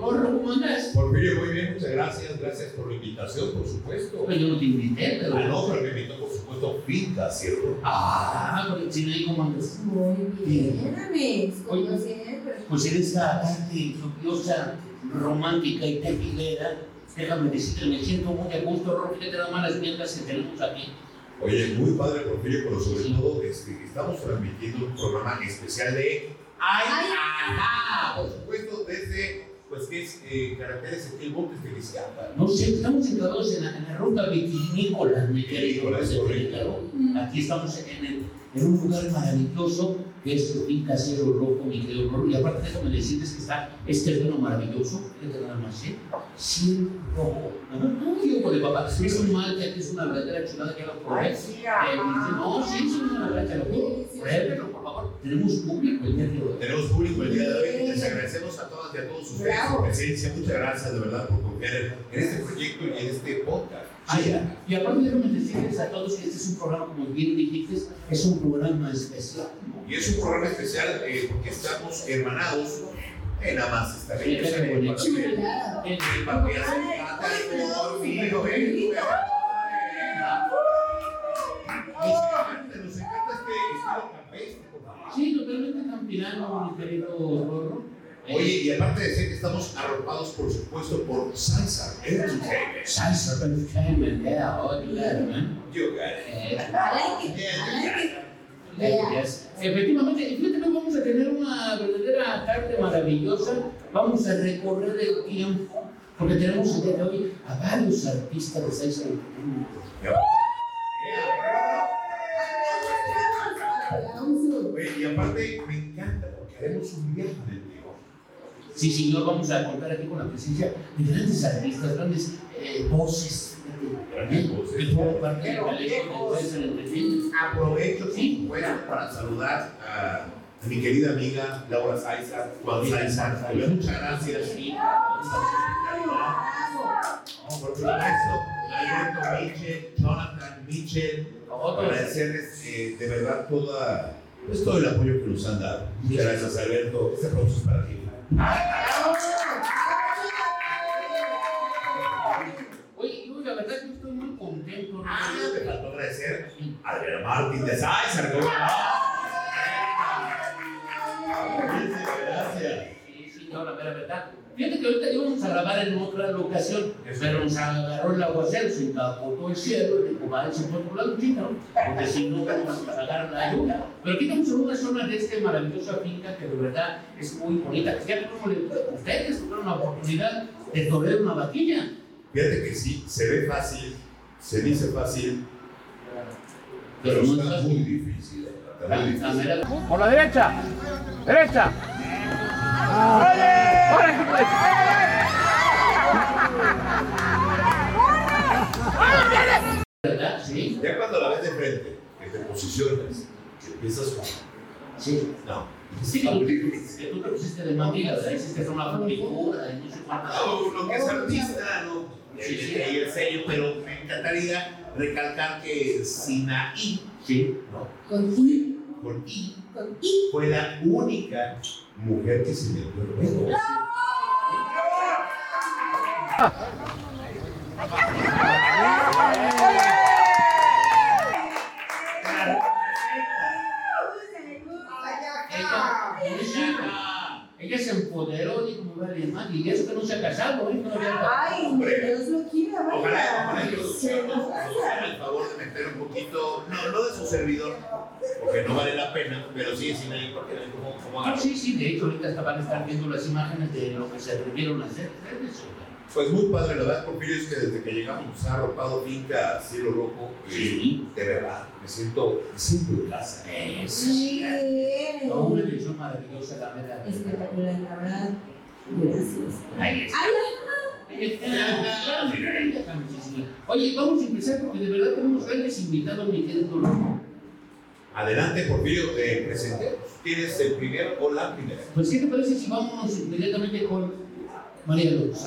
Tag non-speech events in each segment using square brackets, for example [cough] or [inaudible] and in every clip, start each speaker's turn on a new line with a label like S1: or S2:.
S1: ¿cómo andas?
S2: Porfirio, muy bien, muchas gracias. Gracias por la invitación, por supuesto.
S1: Pues yo no te invité, pero.
S2: Ah, no, pero me invitó, por supuesto, Finca, ¿cierto?
S1: Ah, porque si no hay cómo andas.
S3: Muy bien, Amex, como
S1: Oye.
S3: siempre.
S1: Pues en esta tarde lluviosa, romántica y tequilera, déjame decirte, me siento muy a gusto, Roque, de las malas mientas que tenemos aquí.
S2: Oye, muy padre, Porfirio, pero sobre todo este, estamos transmitiendo un programa especial de ¡Ay,
S3: Ay,
S2: ajá! Por supuesto, desde, pues, que es eh, caracteres de Montes Feliciata.
S1: No sé, estamos entrados en la, en la ruta vitivinícola, mi querido.
S2: Es.
S1: Aquí estamos en, el- en un lugar maravilloso que es el Finca Cielo Rojo, mi querido Rorro. Y aparte, déjame decirles que está este terreno maravilloso, fíjate nada más, ¿eh? Cielo Rojo. ¿Qué hubo de papá? Es un malte, que es una verdadera chulada que lo probé.
S3: Ay, sí,
S1: Eh, no, sí, sí, una verdadera chulada. Pruébelo, por favor. Tenemos público el día de hoy.
S2: Tenemos público el día de hoy les agradecemos a todas y a todos ustedes su
S3: Bravo.
S2: presencia. Muchas gracias de verdad por confiar en este proyecto y en este podcast. Ah.
S1: Y aparte déjame decirles a todos que este es un programa, como bien dijiste, es un programa especial.
S2: Y es un programa especial eh, porque estamos hermanados en papel.
S3: Chulada.
S1: En-
S2: El papel Nos encanta, este estilo campestre.
S1: Sí, totalmente campirano, mi querido Rorro. Eh,
S2: Oye, y aparte de ser que estamos arropados, por supuesto, por Salsa Entertainment.
S1: Salsa Entertainment, yeah, oh, claro, ¿eh?
S2: You got it.
S1: Eh,
S3: I like it, I like it. Yeah.
S1: Yes. Efectivamente, y fíjate que vamos a tener una verdadera tarde maravillosa. Vamos a recorrer el tiempo, porque tenemos el día de hoy a varios artistas de salsa.
S2: Aparte-
S3: Aplausos.
S2: Oye, y aparte, me encanta porque haremos un viaje del tiempo.
S1: Sí, señor, vamos a contar aquí con la presencia de grandes artistas, grandes eh, voces.
S2: Grandes voces. Aprovecho, por supuesto, para saludar a, a mi querida amiga Laura Saiza, Juan Saiza. Muchas gracias.
S1: Sí.
S2: Por supuesto, Alberto Mitchell, Jonathan.
S1: Otros.
S2: Agradecerles eh, de verdad toda, pues, todo el apoyo que nos han dado. Muchas gracias, Alberto. Este aplauso es para ti.
S1: Oye, yo la verdad yo estoy muy contento.
S2: Ah, me faltó agradecer a Adriana Martín de Saiza. ¿cómo? Gracias.
S1: Sí, sí, no, la verdad. Fíjate que ahorita íbamos a grabar en otra locación, pero nos agarró el aguacero, se encapotó el cielo, y dijo, váyanse por otro lado, chica, ¿no? Porque si no, vamos a agarrar la lluvia. Pero aquí estamos en una zona de este maravillosa finca que de verdad es muy bonita. Como le ustedes tuvieron la oportunidad de torear una vaquilla.
S2: Fíjate que sí, se ve fácil, se dice fácil, pero
S1: Pero no
S2: está
S1: es
S2: muy difícil. Está
S1: La,
S2: muy
S1: la
S2: difícil.
S1: mera-
S4: Por la derecha. Derecha. ¡Órale!
S1: ¿Verdad? Sí,
S2: Ya cuando la ves de frente, que te posicionas, que empiezas con.
S1: sí.
S2: No.
S1: Sí, que tú, que tú te pusiste de mamila, ¿verdad? Hiciste una figura y no sé cuántas.
S2: Ah, uno que es artista, ¿no?
S1: Sí, sí.
S2: Y el sello, pero me encantaría recalcar que Sinaí,
S1: Sí.
S2: ¿no?
S3: Con I,
S2: Con I,
S3: con I.
S2: fue la única mujer que se metió el.
S1: Ella, se empoderó, dijo, me vale más, y eso que no se ha casado, ¿eh? No había
S3: Ay,
S2: Hombre.
S3: Dios lo quiera, vaya.
S2: Ojalá, ojalá que los hagan el favor de meter un poquito, no, no de su servidor, porque no vale la pena, pero sí porque como, como
S1: Ah, sí, sí, de hecho, ahorita estaban a estar viendo las imágenes de lo que se atrevieron a hacer. Eso,
S2: Pues muy padre, la verdad, Porfirio, es que desde que llegamos nos ha arropado finca Cielo Rojo. y
S1: Sí.
S2: De verdad, me siento, me siento en casa.
S1: No, una edición maravillosa, la verdad.
S3: Espectacular, la verdad. Gracias.
S1: Ahí está. Ahí está. Oye, vamos a empezar porque de verdad tenemos grandes invitados, mi querido Loco.
S2: Adelante, Porfirio, eh, presentemos. ¿Tienes el primero o la primera?
S1: Pues, ¿qué te parece si vamos inmediatamente con María Luz?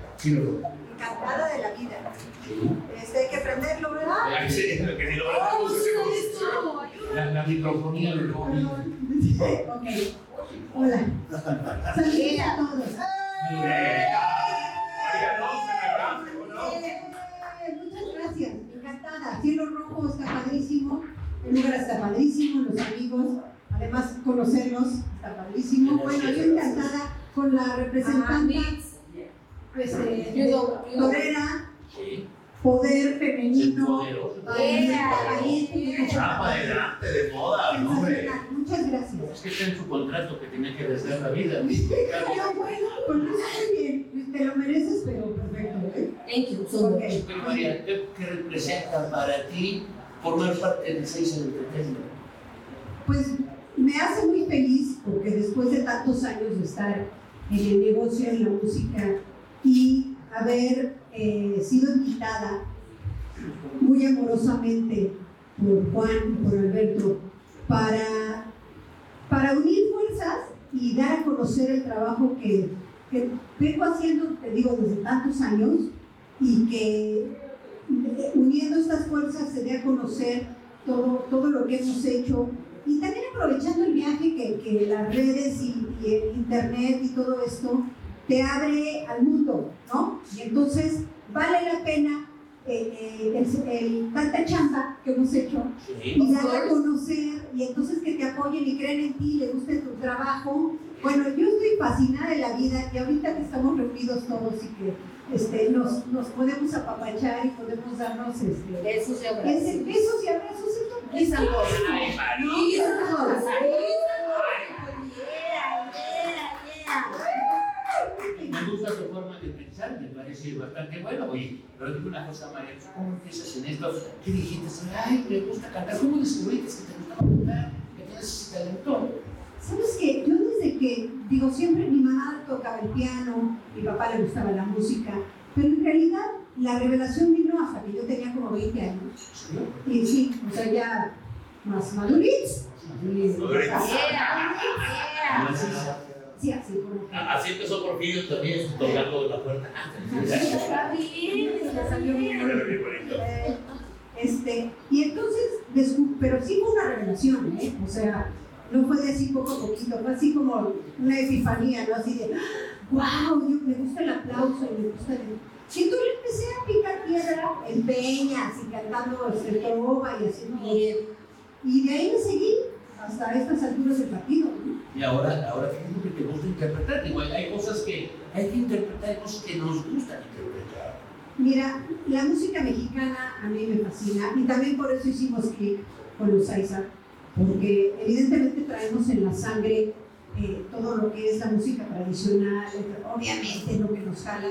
S3: Encantada de la vida. Este, hay que aprenderlo, ¿verdad?
S2: Sí, que lo
S3: Oh.
S1: La, la microfonía
S3: Ok. Hola. Saludos a todos.
S2: Eh,
S3: Muchas gracias, encantada. Cielo Rojo está padrísimo, el lugar está padrísimo, los amigos, además conocerlos está padrísimo. Bueno, yo encantada con la representante, de Torera,
S1: Sí.
S3: Poder Femenino,
S2: adelante de moda, no, hombre.
S3: Muchas gracias.
S1: Es que está en su contrato que tenía que desde la vida.
S3: Pero [laughs] bueno, eso muy bien, te lo mereces, pero perfecto. ¿eh?
S5: Thank you so much.
S3: Ok.
S1: Pero María, ¿qué, qué representa para ti formar parte de Seis Entertainment?
S3: Pues me hace muy feliz porque después de tantos años de estar en el negocio, en la música y haber eh, sido invitada muy amorosamente por Juan y por Alberto para, para unir fuerzas y dar a conocer el trabajo que, que vengo haciendo, te digo, desde tantos años y que eh, uniendo estas fuerzas se dé a conocer todo, todo lo que hemos hecho. Y también aprovechando el viaje que, que las redes y, y el internet y todo esto te abre al mundo, ¿no? Y entonces vale la pena eh, eh, el, el- tanta chamba que hemos hecho
S1: Sí.
S3: y dar a conocer y entonces que te apoyen y creen en ti, le guste tu trabajo. Bueno, yo estoy fascinada de la vida y ahorita que estamos reunidos todos y que este, nos, nos podemos apapachar y podemos darnos este,
S5: Besos y abrazos.
S3: besos y abrazos. esto-
S5: Kiss and
S1: Me gusta tu forma de pensar, me parece bastante bueno. Oye, pero dime una cosa, María, ¿tú ¿cómo empiezas en esto? ¿Qué dijiste? Ay, me gusta cantar. ¿Cómo descubriste que te gustaba cantar? Que tienes ese talento.
S3: ¿Sabes qué? Yo desde que, digo, siempre mi mamá tocaba el piano, mi papá le gustaba la música, pero en realidad la revelación vino hasta que yo tenía como 20 años. Y sí, o sea, ya más maduritos.
S2: Maduritos.
S1: Gracias.
S3: Sí, así como que-
S1: Así empezó Porfirio también, tocando la puerta.
S5: Está bien, está
S3: salió bien.
S2: Bien.
S3: Eh, Este, y entonces, pero sí fue una revelación, ¿eh? O sea, no fue de así poco a poquito, fue así como una epifanía, ¿no? Así de, wow, yo, me gusta el aplauso y me gusta el... Y entonces empecé a picar piedra en peñas y cantando este, trova y haciendo... Y de ahí me seguí hasta estas alturas del partido, ¿no?
S1: Y ahora, ahora, ¿qué es lo que te gusta interpretar? Digo, hay- cosas que hay que interpretar, hay cosas que nos gustan interpretar.
S3: Mira, la música mexicana a mí me fascina y también por eso hicimos clic con los Aiza, porque evidentemente traemos en la sangre eh, todo lo que es la música tradicional, obviamente lo que nos jala.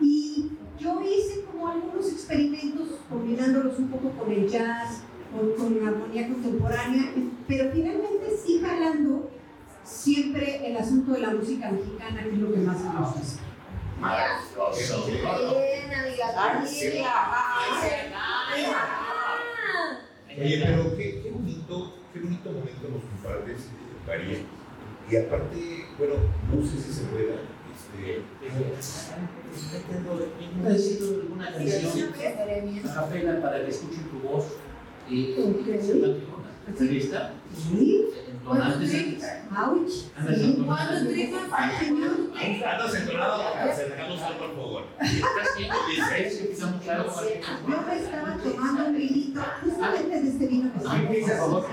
S3: Y yo hice como algunos experimentos combinándolos un poco con el jazz, con, con la armonía contemporánea, pero finalmente sí jalando siempre el asunto de la música mexicana, que es lo que más me gusta.
S2: Maravilloso.
S5: Bien.
S2: Oye, pero qué, qué bonito, qué bonito momento nos compartes, María. Y aparte, bueno, no sé si se pueda, este,
S1: Necesito alguna canción a pena para que escuchen tu voz y
S3: Ok.
S1: se la figura. ¿Estás lista?
S3: Sí,
S1: andas
S2: entonado, acercamos algo al fogón.
S1: ¿Estás bien? ¿Dices que empezamos algo para que
S3: Yo me estaba tomando un vinito, justamente de este vino que
S1: favor, necesitamos-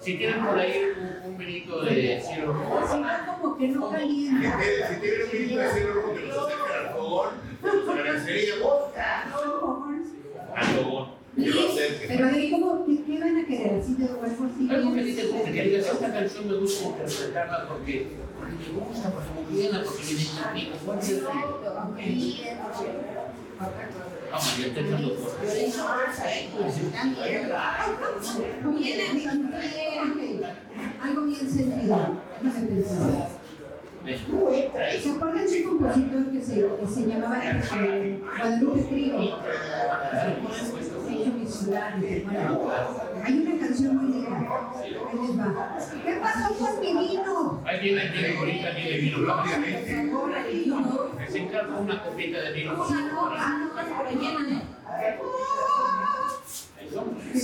S1: si tienen por ahí un, un vinito de cielo rojo,
S3: Si no, como que no calienta.
S2: tienen si tienen un vinito de cielo rojo que nos acerquen al fogón, nos agradeceríamos al fogón. Que lo acerquen.
S3: Pero ahí como, ¿qué, qué van a querer? ¿Así de o algo así?
S1: algo que dices, que digas, esta canción me gusta interpretarla porque, porque me gusta, porque me llena, porque me identifica. ¿Cuál es el Vamos, ya estoy echando cosas.
S3: Algo bien sentido. ¿Se acuerdan de un compositor que se, que se llamaba eh, Guadalupe Trigo?
S1: Por
S3: bueno, hay una canción muy linda. Ahí les va. ¿Qué pasó con mi vino?
S1: Ahí viene, viene ahorita, viene vino rápidamente.
S3: Por.
S1: Se encarga una copita de vino.
S3: Una no, ah, no, ¿eh?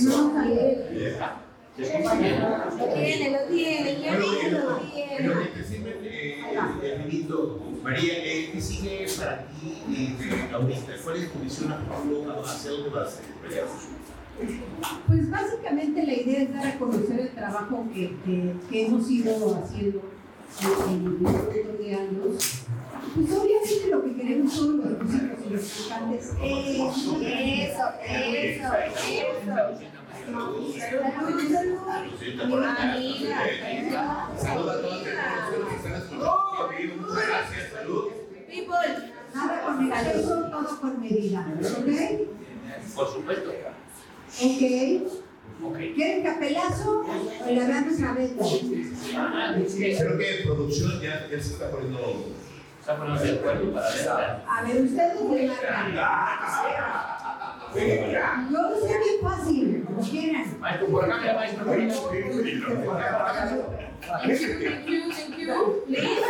S3: No.
S1: Se escucha bien.
S5: Lo tiene, lo tiene, viene,
S2: pero que eh, el vinito. María, eh, ¿qué sigue para ti eh, ahorita? ¿Cuál es tu visión a futuro? ¿Hacia dónde vas, eh, María?
S3: Pues básicamente la idea es dar a conocer el trabajo que, que, que hemos ido haciendo en en un montón de años. Pues obviamente lo que queremos son los músicos y los cantantes. Eh,
S5: Eso, eso, eso. Salud, salud. Amiga.
S2: Saluda a las personas que están escuchando. Gracias, salud.
S5: People.
S3: nada con exceso, todo con medida. ¿Ok?
S1: Por supuesto.
S3: ¿Ok?
S1: Ok.
S3: ¿Quieren capelazo o le hablamos a Beto?
S1: Ah, que
S2: Creo que producción ya, ya se está poniendo.
S1: está poniendo de acuerdo para ver.
S3: A ver, ustedes marcan. Yo lo sé bien fácil, como quieran.
S1: Maestro, por acá, maestro.
S5: Thank you, thank you. Please.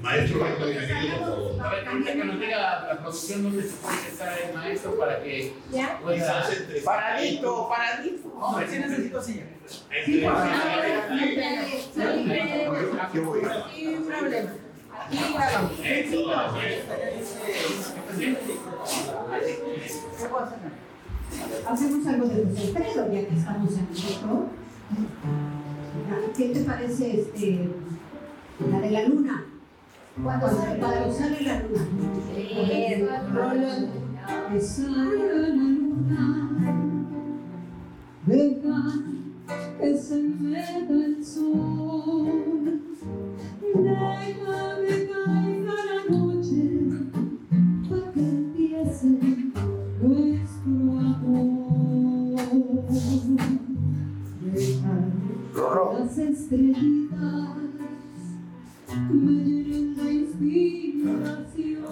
S2: Maestro, bienvenido, por favor.
S1: A ver, ahorita que nos diga la producción dónde se puede estar el maestro para que
S5: Ya.
S1: pueda.
S6: Paradito, paradito.
S1: Hombre,
S6: Sí necesito silla.
S2: ¿Qué voy?
S5: Sin problema.
S3: Hacemos algo de Alfredo, ya que estamos en México. ¿Qué te parece este, la de la luna? Cuando, sale la luna. Deja las estrellitas me llenen de inspiración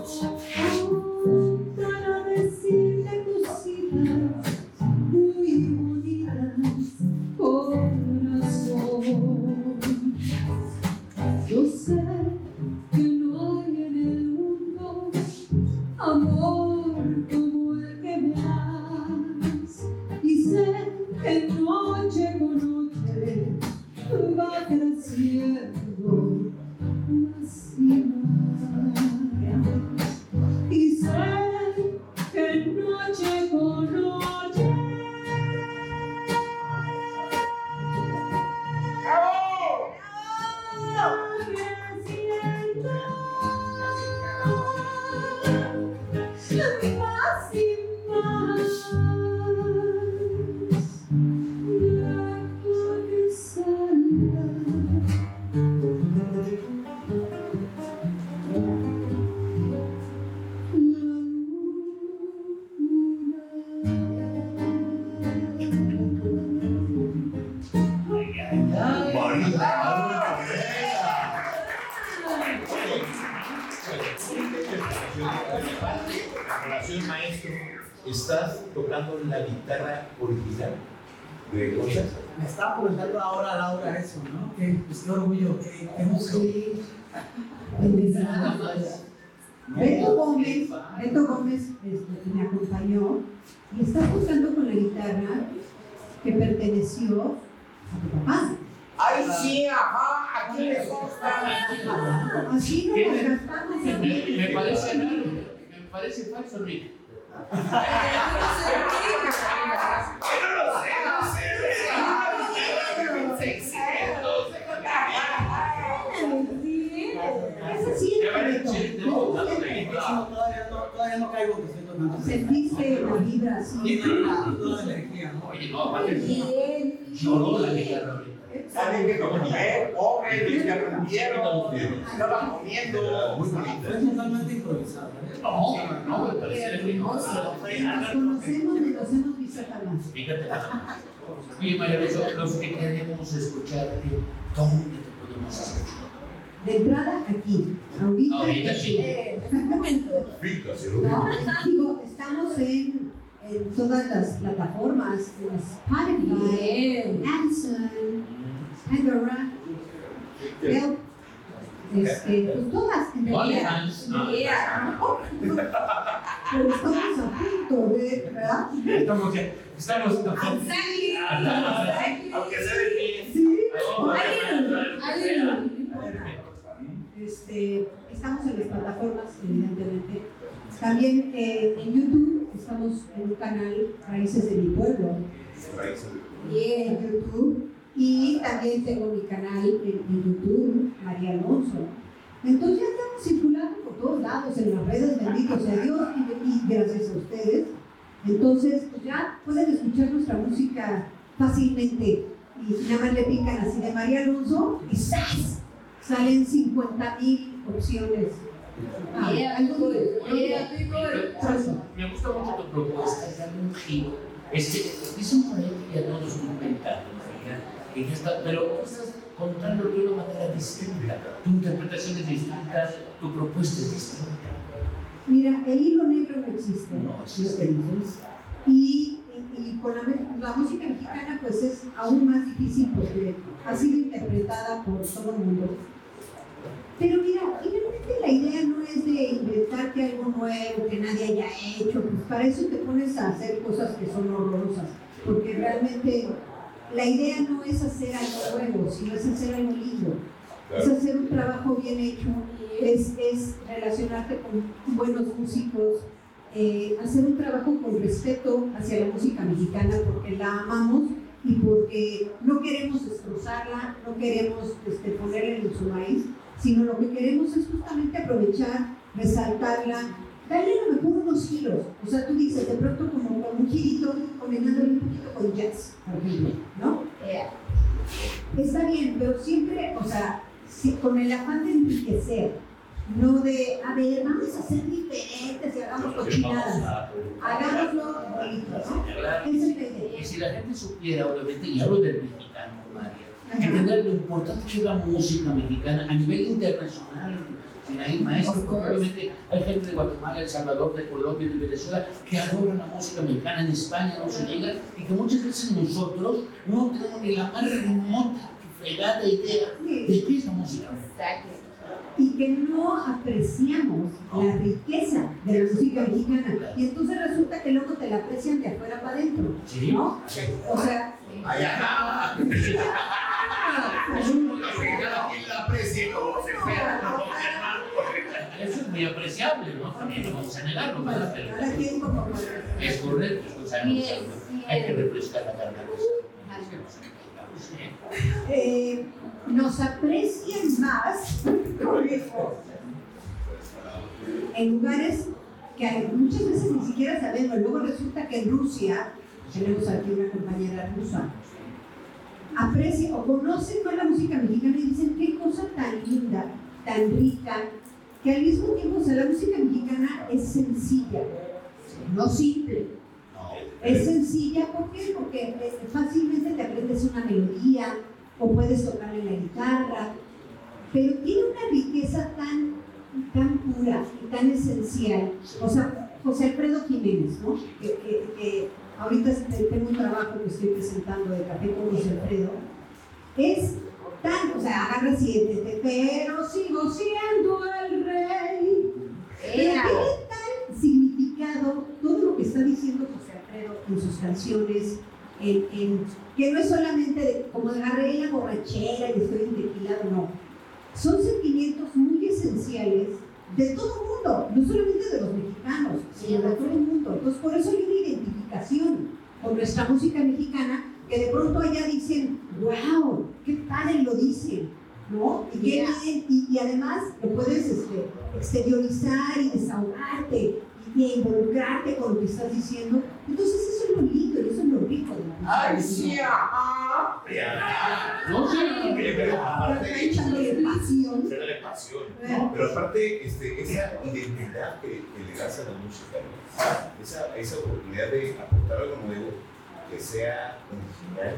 S6: qué, qué emoción.
S3: Beto Gómez, Beto Gómez este, que me acompañó y está jugando con la guitarra que perteneció a tu papá.
S6: ¡Ay, sí, ajá! Aquí me consta.
S3: Así nos las gastamos
S1: Me,
S3: en
S1: me parece raro, me parece falso, Rick.
S3: Eso [laughs]
S6: no, caigo que estoy tocando.
S3: Sentiste la vibra así.
S6: Toda la energía, ¿no?
S1: Oye, no, aparte,
S5: Bien.
S1: lloró la guitarra.
S7: Saben que como que aprendieron, estaban comiendo.
S2: Muy bonita.
S6: Fue totalmente improvisado. ¿eh?
S1: No, no, me parece que no.
S3: Nos conocemos y nos hemos visto jamás.
S1: Fíjate. Oye, María Luisa, los que queremos escucharte, ¿dónde te podemos escuchar?
S3: De entrada aquí, ahorita.
S1: Ahorita sí.
S3: eh, un momento.
S2: Rico, hacia lo
S3: ¿no? Digo, estamos en, en todas las plataformas, en Spotify,
S5: Bien.
S3: Amazon, Pandora, Yelp, este, pues todas, en realidad. [laughs] Pero estamos a punto de, ¿verdad?
S4: Estamos, estamos,
S5: Exactly.
S7: Aunque sea de pie.
S3: Sí.
S5: Alguien.
S3: Este, estamos en las plataformas, evidentemente. También eh, en YouTube estamos en un canal Raíces de mi Pueblo, y en YouTube. Y también tengo mi canal en, YouTube, María Alonso. Entonces ya estamos circulando por todos lados en las redes, bendito sea Dios, y, y gracias a ustedes. Entonces, pues ya pueden escuchar nuestra música fácilmente. Y nada más le pican así de María Alonso y ¡zas! Salen 50 mil opciones. Ah,
S5: Yeah,
S3: algo muy-
S5: Yeah.
S1: Me gusta mucho tu propuesta, es darle un giro. Este, es un proyecto que ya ya está, pero estás contándolo de una manera distinta. Tu interpretación es distinta, tu propuesta es distinta.
S3: Mira, el hilo negro no existe.
S1: No
S3: dices. Y, y- con la, música mexicana pues es aún más difícil porque ha sido interpretada por todo el mundo. Pero mira, finalmente la idea no es de inventarte algo nuevo que nadie haya hecho, pues para eso te pones a hacer cosas que son horrorosas, porque realmente la idea no es hacer algo nuevo, sino es hacer algo lindo, es hacer un trabajo bien hecho, es, es relacionarte con buenos músicos, eh, hacer un trabajo con respeto hacia la música mexicana porque la amamos y porque no queremos destrozarla, no queremos este, ponerla en su maíz, sino lo que queremos es justamente aprovechar, resaltarla, darle a lo mejor unos giros. O sea, tú dices, de pronto como con un girito, combinándole un poquito con jazz, por ejemplo, ¿no?
S5: Yeah.
S3: Está bien, pero siempre, o sea, con el afán de enriquecer, no de, a ver, vamos a ser diferentes y hagamos cochinadas. Hagámoslo bonito, ¿no? Esa es la idea.
S1: Y si la gente supiera, obviamente, y hablo del mexicano, María, entender lo importante que es la música mexicana a nivel internacional. Hay maestros, probablemente hay gente de Guatemala, El Salvador, de Colombia, de Venezuela, que adoran la música mexicana en España, no se llega, y que muchas veces nosotros no tenemos ni la más remota, fregada idea de qué es la música.
S5: Exactly.
S3: Y que no apreciamos la riqueza de la música mexicana. Y entonces resulta que luego te la aprecian de afuera para adentro,
S1: Sí.
S3: ¿no? O sea,
S7: Allá.
S1: Eso es muy apreciable, ¿no? También no vamos a negarlo, ¿verdad? Pero
S3: cada quien como
S1: es correcto, no Hay que refrescar la garganta.
S3: eh, nos aprecian más en lugares que muchas veces ni siquiera sabemos. Luego resulta que en Rusia, tenemos aquí una compañera rusa, aprecia o conocen más la música mexicana y dicen qué cosa tan linda, tan rica, que al mismo tiempo, o sea, la música mexicana es sencilla, no simple. Es sencilla, ¿por qué? Porque eh, fácilmente te aprendes una melodía o puedes tocar en la guitarra, pero tiene una riqueza tan, tan pura y tan esencial. O sea, José Alfredo Jiménez, ¿no? Que, que- que ahorita tengo un trabajo que estoy presentando de Café con José Alfredo. Es tan, o sea, agarra siete, pero sigo siendo el rey. Pero tiene tal significado todo lo que está diciendo José Alfredo en sus canciones, en, en- que no es solamente de- como de agarré la borrachera y estoy entequilado, no. Son sentimientos muy esenciales de todo el mundo, no solamente de los mexicanos, sino de todo el mundo. Entonces, por eso hay una identificación con nuestra música mexicana que de pronto allá dicen, wow, qué padre lo dicen, ¿no?
S5: Yeah.
S3: y, y además lo puedes este, exteriorizar y desahogarte y, involucrarte con lo que estás diciendo. Entonces eso es lo lindo y eso es lo rico de la música
S7: Ay, sí, ajá.
S1: No sé,
S2: Pero aparte
S3: está echándole pasión.
S2: Pasión. Pero aparte, este, esa identidad que, que le das a la música, ¿no? esa, esa oportunidad de aportar algo nuevo, que sea original,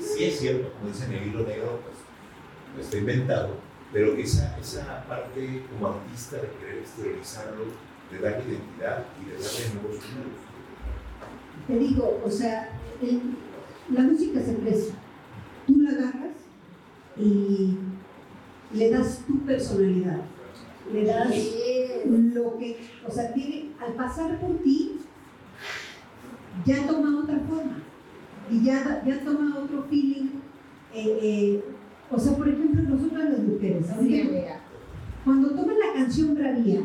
S2: sí es cierto, como dicen el hilo negro, pues no está inventado, pero esa, esa parte como artista de querer exteriorizarlo, de darle identidad y de darle nuevos.
S3: Te digo, o sea, el- la música se presta. Tú la agarras y le das tu personalidad. Le das lo que, o sea, tiene, al pasar por ti, ya toma otra forma y ya, ya toma otro feeling. eh, eh, o sea, por ejemplo, nosotras las mujeres, ahorita, cuando toman la canción Bravía,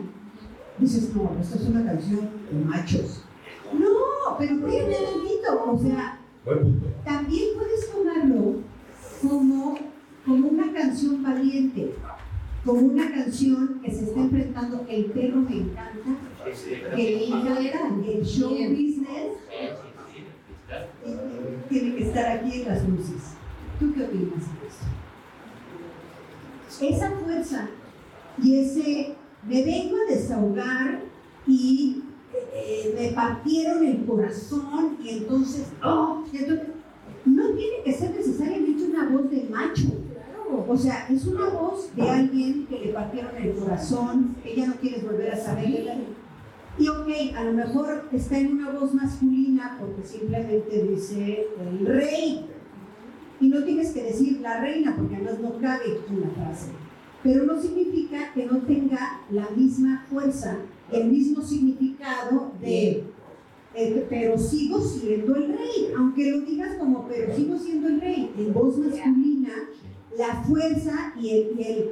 S3: dices, no, esta es una canción de machos. No, pero espérate tantito, o sea, también puedes tomarlo como, como una canción valiente, como una canción que se está enfrentando, el perro me encanta, que le encanta, el show business tiene que estar aquí en las luces. ¿Tú qué opinas de eso? Esa fuerza y ese, me vengo a desahogar y eh, me partieron el corazón y entonces, oh, no tiene que ser necesariamente una voz de macho. O sea, es una voz de alguien que le partieron el corazón, que ya no quieres volver a saber. Y ok, a lo mejor está en una voz masculina porque simplemente dice el rey. Y no tienes que decir la reina porque además no cabe en la frase. Pero no significa que no tenga la misma fuerza, el mismo significado de eh, pero sigo siendo el rey, aunque lo digas como pero sigo siendo el rey, en voz masculina, la fuerza y, el, y, el-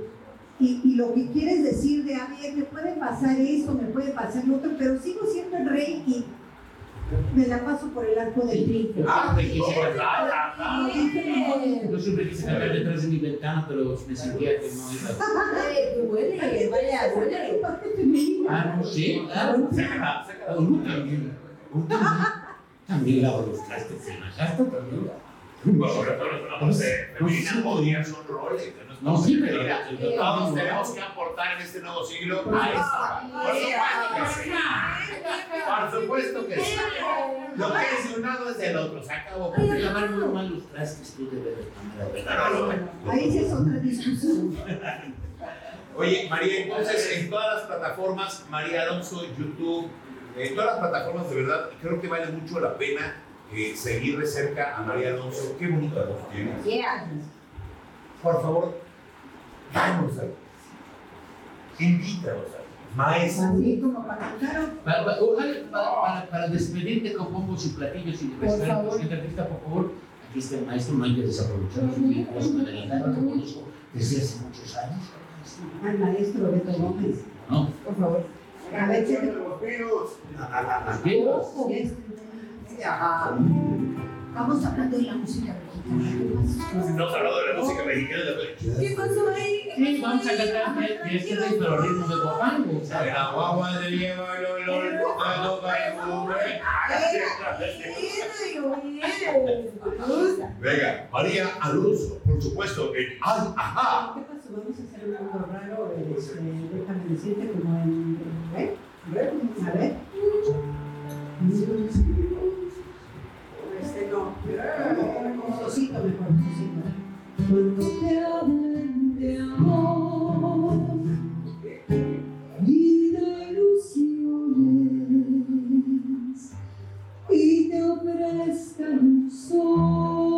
S3: y- y lo que quieres decir de, a ver, me puede pasar esto, me puede pasar lo otro, pero sigo siendo el rey y me la paso por el arco del triunfo.
S1: Ah, quise casar.
S3: Lo dije en voz-
S1: Yo siempre quise cantar detrás de mi ventana, pero me sentía que no iba.
S5: Huele, vaya, huele.
S1: Ah, no sé, claro. Sácala, Uno también. Uno también. También lavo los trastes en la casa también.
S7: Bueno, pero todos los nombres de femenina podrían son roles. No,
S1: No, sí, pero-
S7: Mira,
S1: pero-
S7: todos tenemos que aportar en este nuevo siglo a esta. Por supuesto que sí. Por supuesto que sí. Lo que es de un lado es del otro. Se acabó.
S1: Lavar muy mal los trastes tú de verdad.
S7: No, no, no.
S3: Ahí sí es otra discusión.
S2: Oye, María, entonces en todas las plataformas, María Alonso, YouTube, en todas las plataformas, de verdad, creo que vale mucho la pena eh, seguir de cerca a María Alonso. Qué bonita voz tienes.
S5: Yeah.
S2: Por favor, danos algo. Invítanos algo. Maestra.
S3: Así como para cantar o-
S1: Para, para, para, para, para despedirte compongo sus platillos y de artista, por favor. Aquí está el maestro, no hay que desaprovechar su de la guitarra que conozco desde hace muchos años.
S3: al maestro Beto Gómez.
S1: ¿No?
S5: Por favor.
S3: A ver, ¿qué te-
S1: Los viejos.
S5: Ajá.
S3: Vamos hablando de la música
S2: hablado de la música mexicana.
S5: ¿Qué pasó ahí?
S1: Sí, vamos a cantar de, de este rey, pero ritmo de guapango. o sea,
S2: La guagua de lleva el olor, la boca Venga, María Alonso, por supuesto, en Ay, ajá.
S3: ¿Qué pasó? Vamos a hacer un algo raro, este, déjame decirte como en... ¿eh? A ver. Cuando te hablen de amor, vida ilusiones, y te ofrezcan un sol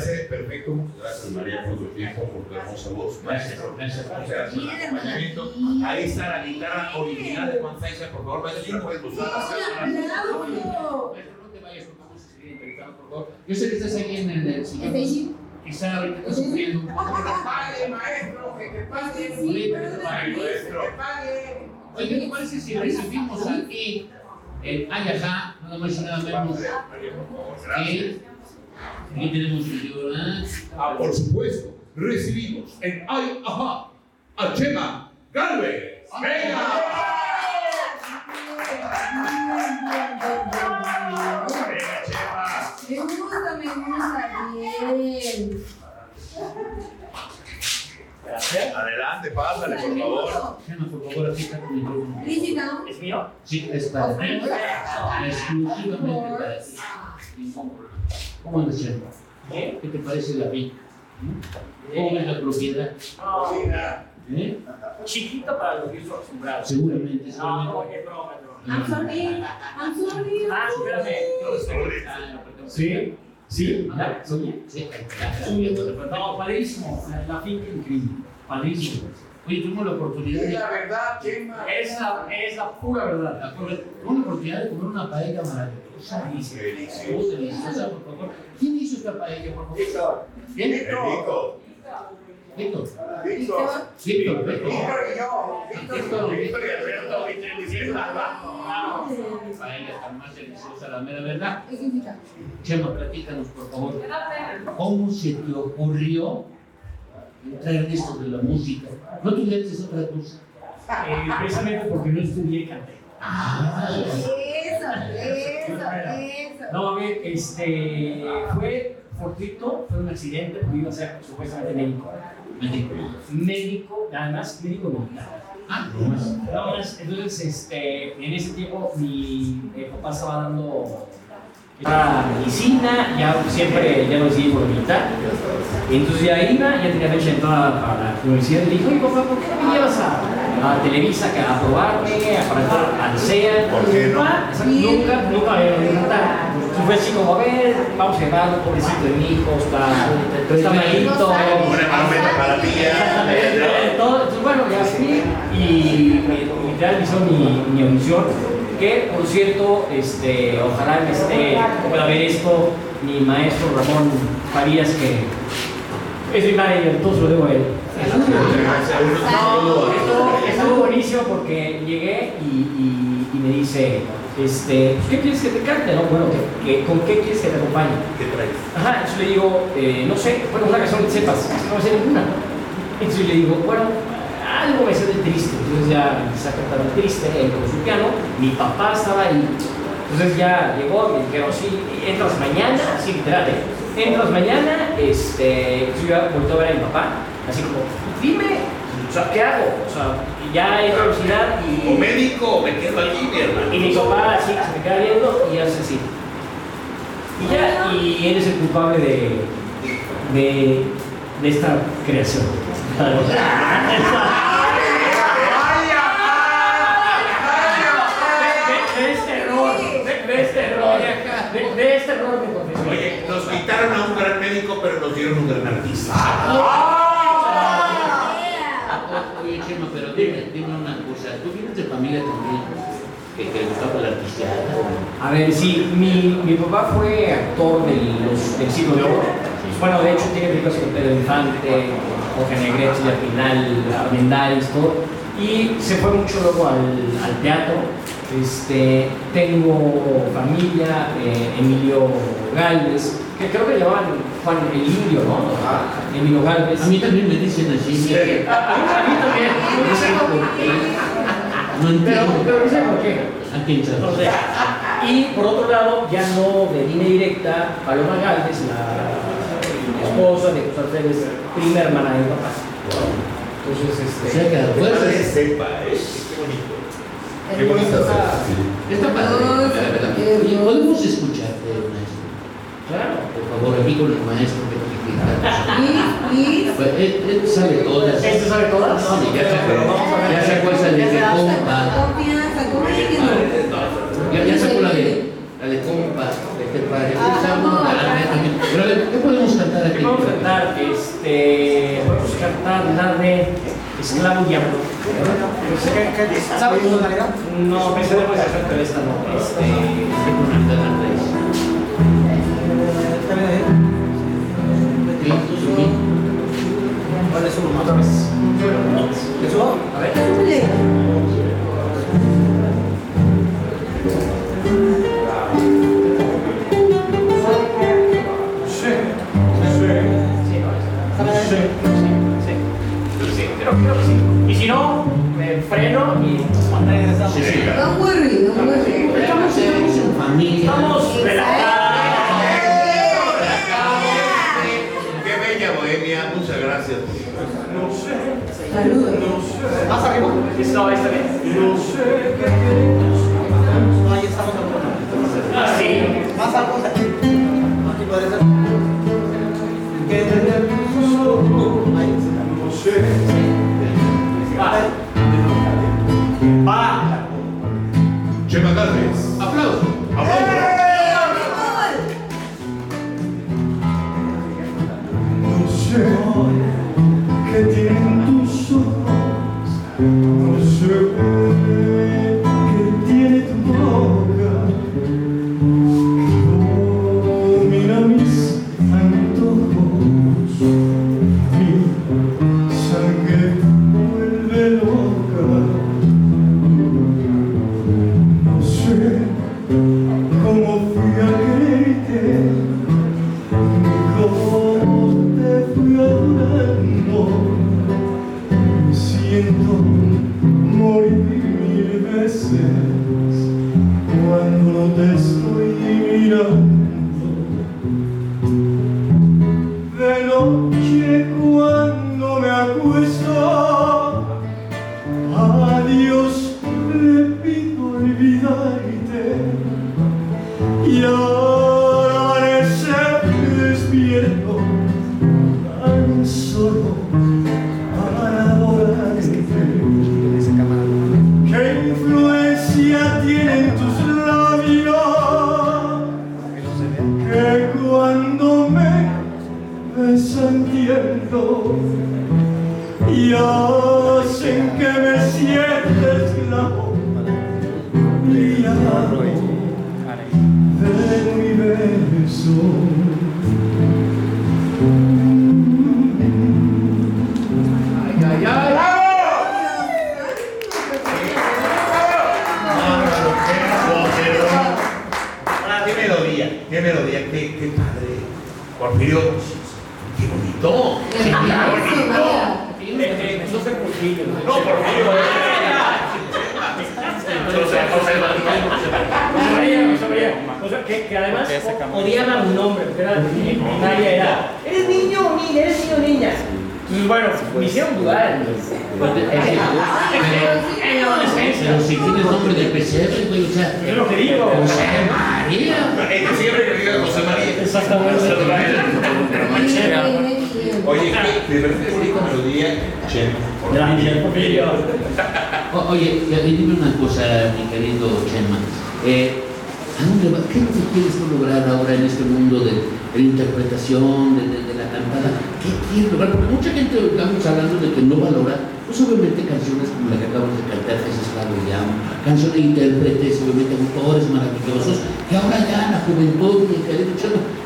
S1: parece
S2: perfecto. Muchas gracias, María, por tu tiempo, por tu hermosa voz.
S1: Gracias, gracias.
S2: Gracias por el acompañamiento. Ahí está la guitarra original de Juan Saiza, por favor, vayan a puedes buscar.
S1: Maestro, no te vayas, por favor, si interesado, por favor. Yo sé que estás ahí en el del sillón. Quizá ahorita estás sufriendo un poco. [laughs]
S7: maestro, que te pague.
S1: Sí, pero te pague,
S2: maestro.
S1: Oye, ¿qué te parece si recibimos aquí en Ayajá, nada más y nada menos que aquí tenemos libro, ¿verdad?
S2: Ah, por supuesto, recibimos en Ay Ajá a Chema Galvez. ¡Venga! ¡Venga, Chema!
S5: Me gusta, me gusta, bien.
S2: Adelante, pásale, por favor.
S1: Chema, por favor, aquí está tu micrófono.
S5: Lícita.
S8: ¿Es mío?
S1: Sí, es para ti. Exclusivamente para ti. ¿Cómo andas, Chema?
S8: Bien.
S1: ¿Qué te parece la finca? ¿Cómo ves la propiedad?
S8: No,
S1: ¿Eh?
S8: chiquito para lo que estoy acostumbrado.
S1: Seguramente,
S8: No,
S1: seguramente.
S8: no, es broma, es broma.
S5: I'm sorry. I'm sorry.
S8: Ah, espérame.
S1: Sí,
S8: Sí, ¿ya? ¿Soy?
S1: sí.
S8: No, padrísimo. La, la finca increíble. Padrísimo.
S1: Oye, tuvimos la oportunidad de.
S7: verdad, Chema.
S8: Es la, es la pura verdad.
S1: la- Tuvimos la oportunidad de comer una paella maravillosa.
S8: Deliciosa.
S1: Deliciosa, deliciosa, por favor. ¿Quién hizo esta paella, por favor?
S7: Víctor.
S1: ¿Quién?
S2: Enrico.
S1: Víctor.
S7: Víctor.
S1: Víctor, Víctor.
S7: Víctor y yo.
S1: Víctor,
S2: Víctor y Alberto, Víctor y
S1: Paella tan más deliciosa, la mera verdad. Chema, platícanos, por favor. ¿Cómo se te ocurrió entrar en esto de la música? ¿No tuvieras otra cosa?
S8: Eh, precisamente porque no estudié canté.
S1: Ah,
S5: Eso, eso, eso.
S8: No, a ver, este. Fue fortuito, fue un accidente, porque iba a ser supuestamente médico.
S1: médico.
S8: Médico, nada más, médico militar.
S1: Ah, no más.
S8: Nada más, entonces, este, en ese tiempo mi eh, papá estaba dando la medicina, ya siempre ya lo decidí por militar. Entonces ya iba, ya tenía fecha entrada para la universidad. Y le dije, oye papá, ¿por qué no me llevas a, a Televisa a probarme, a para entrar al CEA?
S2: ¿Por qué no?
S8: Ah, Nunca, nunca me. Entonces fue así como, a ver, vamos a llevar un pobrecito de mi hijo, está, está malito.
S2: Una palometa para ti.
S8: Eh, todo, entonces, bueno, ya fui y me realizó mi, mi audición. Que, por cierto, este, ojalá que esté, pueda ver esto mi maestro Ramón Farías, que es mi manager, todo se lo debo a él. Estuvo, buenísimo porque llegué y, y, y me dice, este, pues, ¿qué quieres que te cante? No, bueno, ¿qué- qué- ¿con qué quieres que te acompañe?
S2: ¿Qué traes?
S8: Ajá, entonces le digo, eh, no sé, bueno, una canción que sepas, no me sé ninguna. Entonces le digo, bueno, algo me sé del triste. Entonces ya empecé a cantar el triste, él con su piano, mi papá estaba ahí. Entonces ya llegó, me dijeron, sí, entras mañana, así literal, ¿eh? entras mañana, este, yo ya volteé a ver a mi papá, así como, dime, o sea, ¿qué hago? O sea, ya hay velocidad
S2: O
S8: y,
S2: médico o me quedo aquí, mi hermano.
S8: y mi papá así se me queda viendo y hace así. Y ya, y él es el culpable de, de, de esta creación. [laughs] [laughs] De, de este error, de, de este error, de, de este error me confesé.
S2: Oye, nos quitaron a un gran médico, dieron un gran artista.
S1: Oye, Chema, pero dime, dime una cosa. ¿Tú vienes de familia también que te gustaba la artisteada?
S8: A ver, sí, mi, mi papá fue actor del, los, del siglo de oro. Bueno, de hecho tiene películas con Pedro Infante, Jorge Negrete, al final, Armendáriz, todo. Y se fue mucho luego al, al teatro. Este, tengo familia, eh, Emilio Galvez, que creo que llamaban Juan el Indio, ¿no? Emilio Galvez.
S1: A mí también me dicen así.
S8: A, a mí, a mí también.
S1: No sé por qué. No
S8: Pero,
S1: entiendo.
S8: pero no sé por qué.
S1: ¿A quién sabe?
S8: O sea, y por otro lado, ya no de línea directa, Paloma Galvez, la esposa de José Alfredo, es prima hermana de mi papá. Entonces,
S1: O
S8: este.
S1: sea que
S2: sepa, ¿eh? Qué bonito. Qué bonito.
S1: La verdad. Oye, ¿podemos maestro?
S8: Claro.
S1: Por favor, aquí con el maestro que
S5: please.
S1: Pues él, él sabe todas.
S8: ¿Este sabe todas?
S1: Sí, ya sacó,
S8: Pero vamos a ver.
S1: ya sacó esa de
S5: Ya
S1: que
S5: se
S1: compa.
S5: Confianza, ¿cómo es que no?
S1: Ya, ya sacó la de, la de compa, de te padre. Pero a ver, ¿qué podemos cantar aquí?
S8: ¿Qué vamos a cantar? Este. Podemos cantar la de Esclavo Diablo.
S9: ¿Sabes tu modalidad?
S8: No, pensé pero esta no. Este.
S9: ¿Cuál es su otra vez? ¿Le subo?
S8: A ver.
S5: Saludos.
S9: ¿Más arriba?
S8: No, esta vez.
S9: No, ahí estamos a
S8: Ah, sí.
S9: Más algo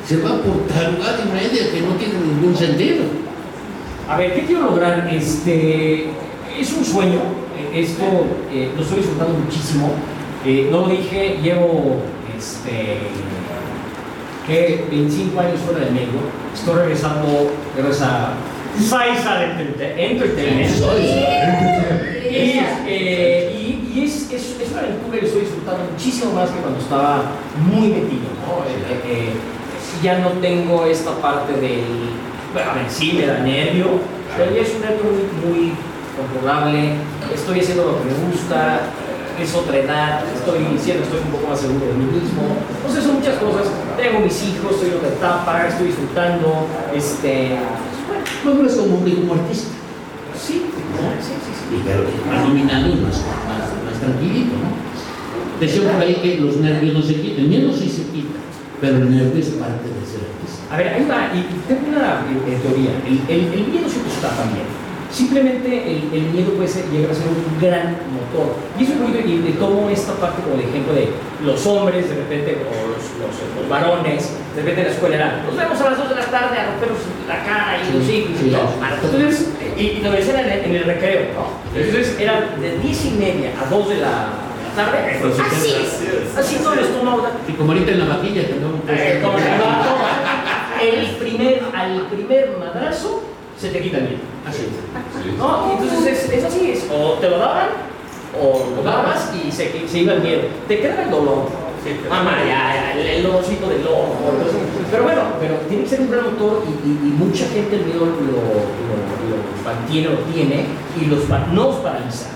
S1: se va por tarugada y media que no tiene ningún sentido.
S8: A ver, ¿qué quiero lograr? Este, es un sueño, eh, esto eh, lo estoy disfrutando muchísimo. Eh, no lo dije, llevo este, que 25 años fuera de México, estoy regresando gracias a Saiza Entertainment. [laughs] Y, eh, y, y es, es, es una aventura que estoy disfrutando muchísimo más que cuando estaba muy metido. ¿no? Eh, eh, eh, ya no tengo esta parte del. Bueno, a ver, sí me da nervio, pero ya es un nervio muy, muy controlable. Estoy haciendo lo que me gusta, es otra edad, estoy diciendo, estoy un poco más seguro de mí mismo. Entonces, son muchas cosas. Tengo mis hijos, estoy en otra etapa, estoy disfrutando. Este.
S1: Maduras como hombre y como artista.
S8: Sí, sí, sí. sí.
S1: Y claro, más dominado y más, más, más tranquilito, ¿no? Decía por ahí que los nervios no se quitan, el miedo sí se quita, pero el nervio es parte de ser artista.
S8: A ver, ahí va, y tengo una eh, teoría. El, el- el miedo siempre está también. Simplemente el, el miedo puede ser, llegar a ser un gran motor. Y eso es muy y le tomo esta parte como de ejemplo de los hombres, de repente, o los, los, los varones, de repente en la escuela era, nos vemos a las 2 de la tarde a rompernos la cara y los hijos
S1: Sí,
S8: y todo.
S1: sí.
S8: Entonces, y, y lo decían en, el- en el recreo, ¿no? Entonces era de 10 y media a 2 de la tarde, así, así todo el estómago.
S1: Y como ahorita en la vaquilla que no
S8: Eh, como toma. el primer, al primer madrazo se te quita el miedo.
S1: Así.
S8: ¿No? Entonces es, es así, es, o te lo daban, o lo dabas y se, se iba el miedo. Te queda el dolor. Mamá, ya, ya, el, el dolorcito del ojo. pero bueno, pero tiene que ser un gran motor y, y- y mucha gente el miedo lo, lo, lo mantiene, lo tiene y los pa- nos paraliza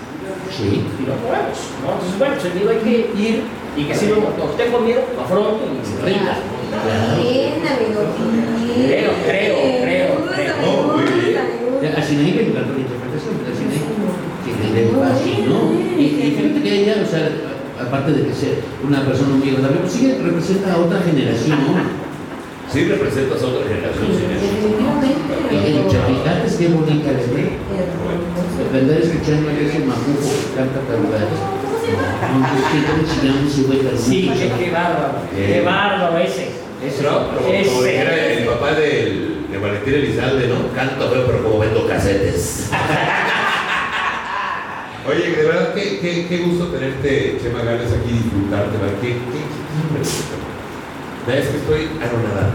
S1: Sí.
S8: y lo movemos. ¿no? Entonces, bueno, pues el miedo hay que ir y que sirva un motor. Tengo miedo, lo afronto y se rinda.
S5: Bien, amigo. bien.
S8: Creo, creo, creo, creo.
S5: No, muy bien.
S1: Así no hay que educar la interpretación, así no hay que le fascinó. Y, y fíjate que ella, o sea, aparte de que sea una persona muy agradable, pues sí representa a otra generación, ¿no?
S2: Sí representas a otra generación sin eso.
S1: Y el Chapicates, qué bonita es, ¿eh? Depender escuchando a ese majujo que canta tarugadas. Aunque es que yo me chingamos ese güey, pero
S8: Sí, qué, qué bárbaro, qué bárbaro ese.
S1: Ese,
S2: ¿No? Como, dijera el papá del, de Valentín Elizalde, ¿no? Canto feo, pero como vendo casetes. [laughs] Oye, de verdad, qué, qué, qué gusto tenerte, Chema Gales, aquí disfrutarte, ¿verdad? Qué, qué, qué La verdad es que estoy anonadado.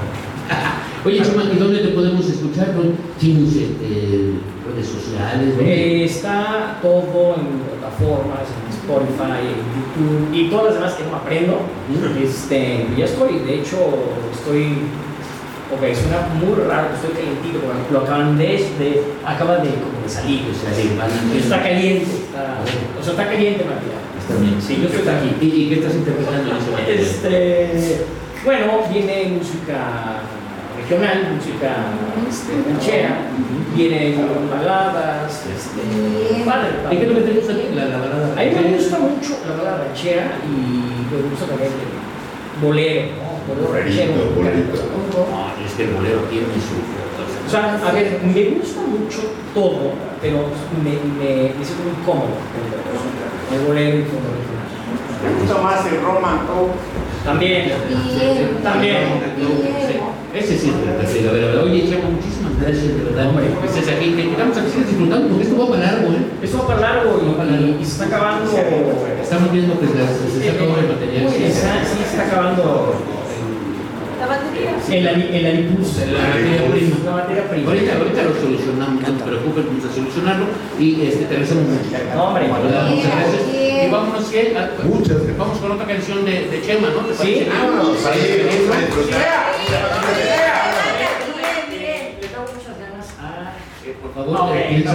S2: [laughs]
S1: Oye, Chema, ¿y dónde te podemos escuchar? ¿Dónde ¿Tienes este, redes sociales?
S8: Eh, está todo en plataformas, en Spotify, en YouTube y todas las demás que no aprendo. Este, ya estoy, de hecho, estoy. Ok, suena muy raro, estoy calentito, pero lo acaban de, de acaba de, como de salir, o sea,
S1: Sí,
S8: está caliente, está, o sea, está caliente Matías.
S1: Está bien.
S8: Sí, yo estoy aquí.
S1: ¿Y, y qué estás interpretando en ese momento?
S8: Este, bueno, viene música regional, música este, ranchera, vienen baladas, este, padre,
S1: ¿Y qué es lo
S8: padre.
S1: que te gusta a ti? La, la balada.
S8: A mí me gusta mucho la balada ranchera y me gusta también el bolero, ¿no? Bolero ranchero.
S2: Bolero,
S1: No, es que el bolero tiene su.
S8: O sea, a ver, me gusta mucho todo, pero me, me, me siento muy cómodo con el bolero y con el regional.
S6: Me gusta más el Pop.
S8: También, también.
S1: Sí, Ese sí es el tercero. A ver, a ver. Oye, Chema, muchísimas gracias, de verdad, hombre, que estés aquí. Que quedamos aquí disfrutando, porque esto va para largo, ¿eh?
S8: Esto va para largo y, y se está acabando.
S1: Estamos viendo que se se está acabando el material.
S8: Sí, está- sí, está acabando
S5: La batería.
S8: el, el.
S1: La materia prima.
S8: La materia prima.
S1: Ahorita, ahorita lo solucionamos, no te preocupes, vamos a solucionarlo y este, te agradecemos mucho.
S8: No, hombre,
S1: muchas gracias. Y vámonos, ¿qué? A-
S2: Muchas.
S1: Vamos con otra canción de, de Chema, ¿no? ¿Te
S8: Sí.
S1: parece?
S2: Vámonos,
S1: ¿Te parece
S2: sí, vamos a disfrutar.
S8: Le tengo muchas ganas a.
S1: Eh, Por favor, eh, piensa.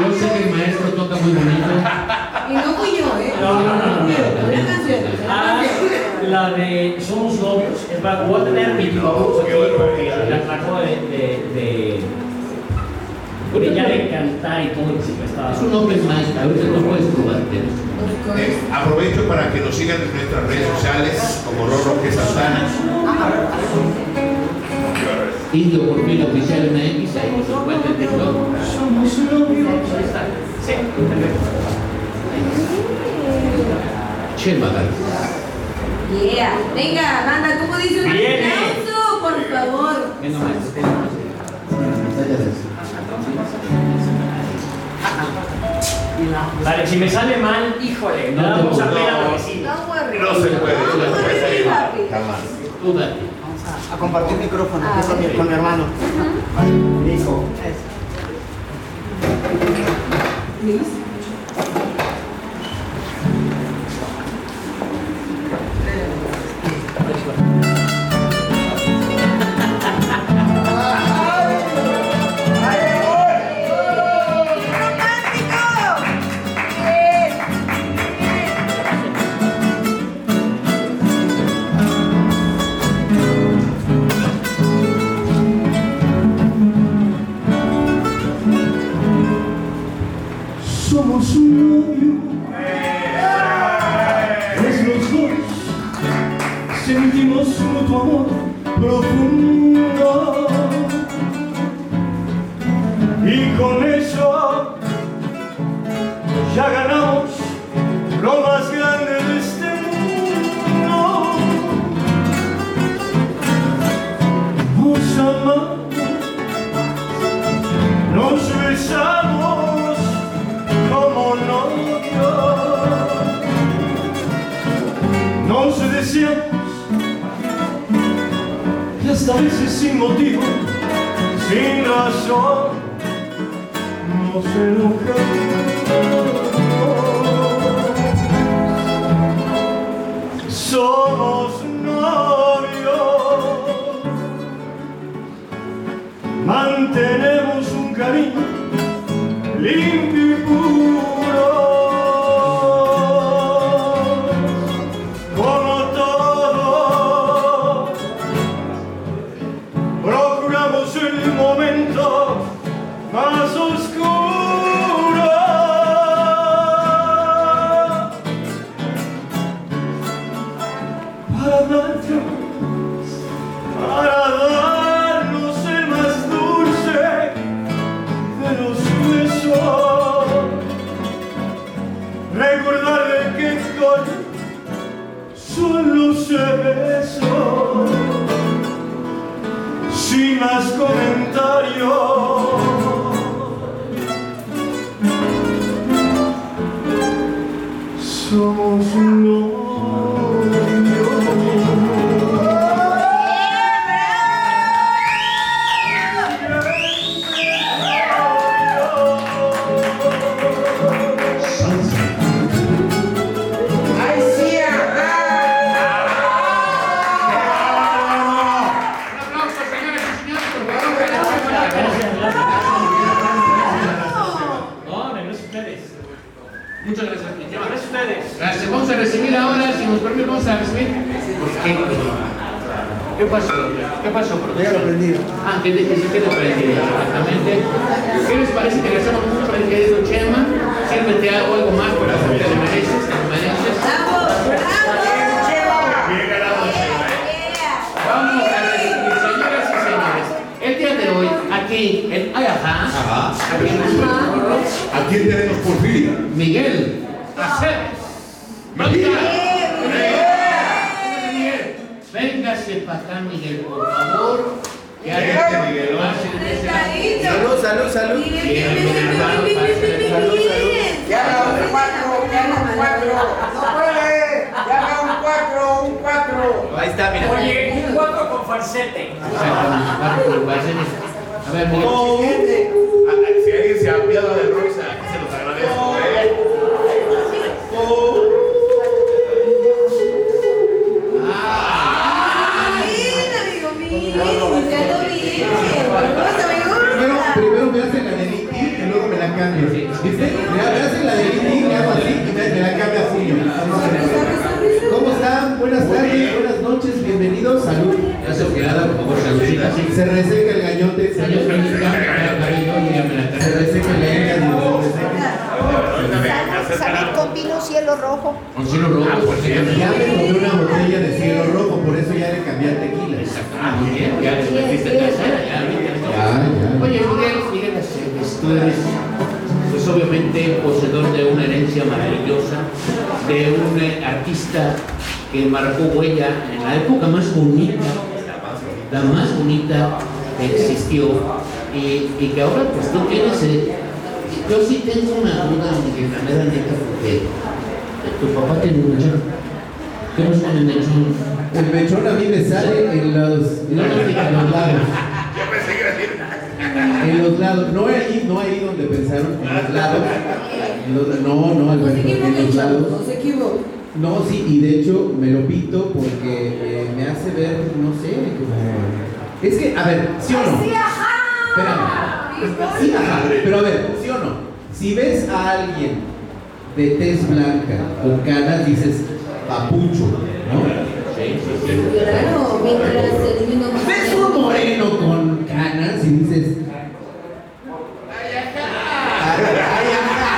S1: Yo sé que el maestro toca muy bonito.
S5: Y no fui yo, ¿eh?
S8: No, no, no.
S5: Una canción.
S8: Ah, la de Somos Novios. Es más, voy a tener mi aquí porque la acabo de, de ya de cantar y todo sí que estaba.
S1: Es un open mic, a veces no puedes probar.
S2: Eh, aprovecho para que nos sigan en nuestras redes sociales como Rorro que Santana.
S1: Indio por fin oficial MX, ahí nos encuentra en TikTok.
S9: Somos novios.
S8: Sí, perfecto.
S1: Chema García.
S5: Yeah. Venga, banda, ¿cómo dice un aplauso, por favor?
S8: Vale, si me sale mal, híjole, no
S1: No te
S8: vamos a
S1: preocupes.
S8: ver a la vecina.
S5: No
S2: se puede, no se puede. Jamás.
S1: Tú date.
S6: A compartir micrófono
S5: Ah,
S6: con, mi,
S5: ok.
S6: con mi hermano. Mi hijo.
S9: Profundo. Y con eso ya ganamos lo más grande de este mundo. Nos amamos, nos besamos como novios. Nos deseamos y hasta a veces sin motivo, sin razón, nos enojamos. Somos novios, mantenemos un cariño limpio
S8: love you.
S1: Muchas gracias.
S8: Gracias a ustedes.
S1: Gracias. Vamos a recibir ahora, si nos permite, vamos a recibir. ¿Por qué? ¿Qué pasó? ¿Qué pasó,
S6: Ya lo
S1: profesor?
S6: aprendí.
S1: Ah, que, que se quede prendido, exactamente. ¿Qué les parece que le hacemos mucho al querido Chema? Sírvete algo, algo más, porque te lo mereces, te lo mereces.
S5: ¡Bravo! ¡Bravo!
S2: Bien ganado, Chema, ¿eh?
S5: Yeah.
S1: Vamos a recibir, señoras y señores, el día de hoy, aquí en Ayajá,
S2: Ajá.
S1: aquí
S2: ¿A quién tenemos por fin?
S1: Miguel Aceves.
S2: Miguel.
S1: Véngase para acá, Miguel, por favor. Que hay lado.
S5: Sentadito.
S6: Salud, salud, salud.
S7: Ya haga un cuatro, ya un cuatro. No puede. Ya haga un cuatro, un cuatro.
S6: Ahí está, mira.
S8: Oye, un cuatro con falsete.
S1: Exactamente, vamos por pasen. A ver,
S2: oh. Si alguien se apiada de Royce, aquí se los agradezco.
S10: ¿eh?
S11: Primero, me hacen la de y luego me la Me hacen la de me así y me, la cambia así. Buenas tardes, buenas noches, bienvenidos. Salud. Ya por favor, Se reseca
S10: con vino cielo rojo.
S1: Con cielo rojo,
S2: ah, pues
S11: Ya me compré una botella de cielo rojo, por eso ya le cambié a tequila.
S1: Ah, muy ya le. Oye, Miguel, Miguel, tú obviamente poseedor de una herencia maravillosa, de un artista que marcó huella en la época más bonita, la más bonita existió, y, y que ahora pues tú tienes, eh, yo sí tengo una duda, Miguel, la mera neta, porque tu papá tiene un mechón. ¿Qué nos con el mechón?
S11: El mechón a mí me sale en los, en los, en los lados.
S2: Yo pensé que era.
S11: En los lados, no ahí, no ahí donde pensaron, en los lados. En los- no, no,
S5: se
S11: Alberto, en los lados.
S5: no se.
S11: No, sí, y de hecho me lo pinto porque eh, me hace ver, no sé, como... Es que, a ver, ¿sí o no? Espérame. Sí, ajá, pero a ver, ¿sí o no? Si ves a alguien de tez blanca con canas, dices papucho, ¿no?
S5: Claro, mientras el vino más
S11: Ves un moreno con canas y dices... Ay, ajá.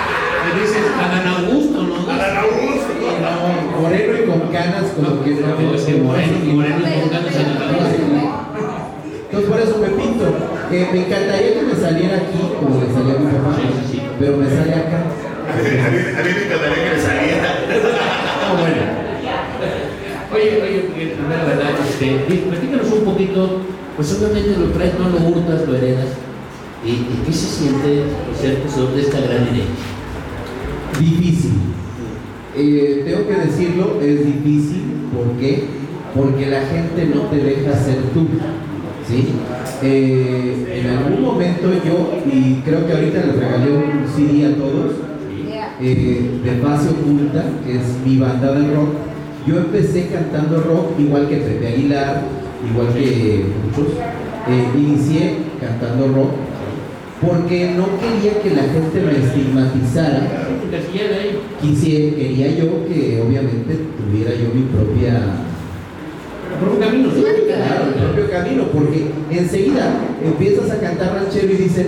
S1: Me dices, Adán Augusto, ¿no?
S2: Adán Augusto.
S11: No, moreno y con canas como que no...
S1: Moreno, moreno con ganas en el
S11: Entonces por eso me pinto. Eh, me encantaría que me saliera aquí como le salía a mi papá,
S1: Sí, sí, sí.
S11: pero me sale acá.
S2: A mí, a mí- a mí me encantaría que le saliera.
S11: No, bueno.
S1: Oye, oye, la verdad, este, platícanos un poquito, pues obviamente lo traes, no lo hurtas, lo heredas. ¿Y, y qué se siente ser poseedor de esta gran herencia?
S11: Difícil. Eh, tengo que decirlo, es difícil. ¿Por qué? Porque la gente no te deja ser tú. ¿Sí? Eh, en algún momento yo, y creo que ahorita les regalé un CD a todos, eh, de Fase Oculta, que es mi banda de rock. Yo empecé cantando rock igual que Pepe Aguilar, igual que muchos. Eh, inicié cantando rock porque no quería que la gente me estigmatizara. Quisiera, quería yo que obviamente tuviera yo mi propia
S1: por un camino, ¿sí?
S11: Claro, el propio camino, porque enseguida empiezas a cantar ranchero y dicen,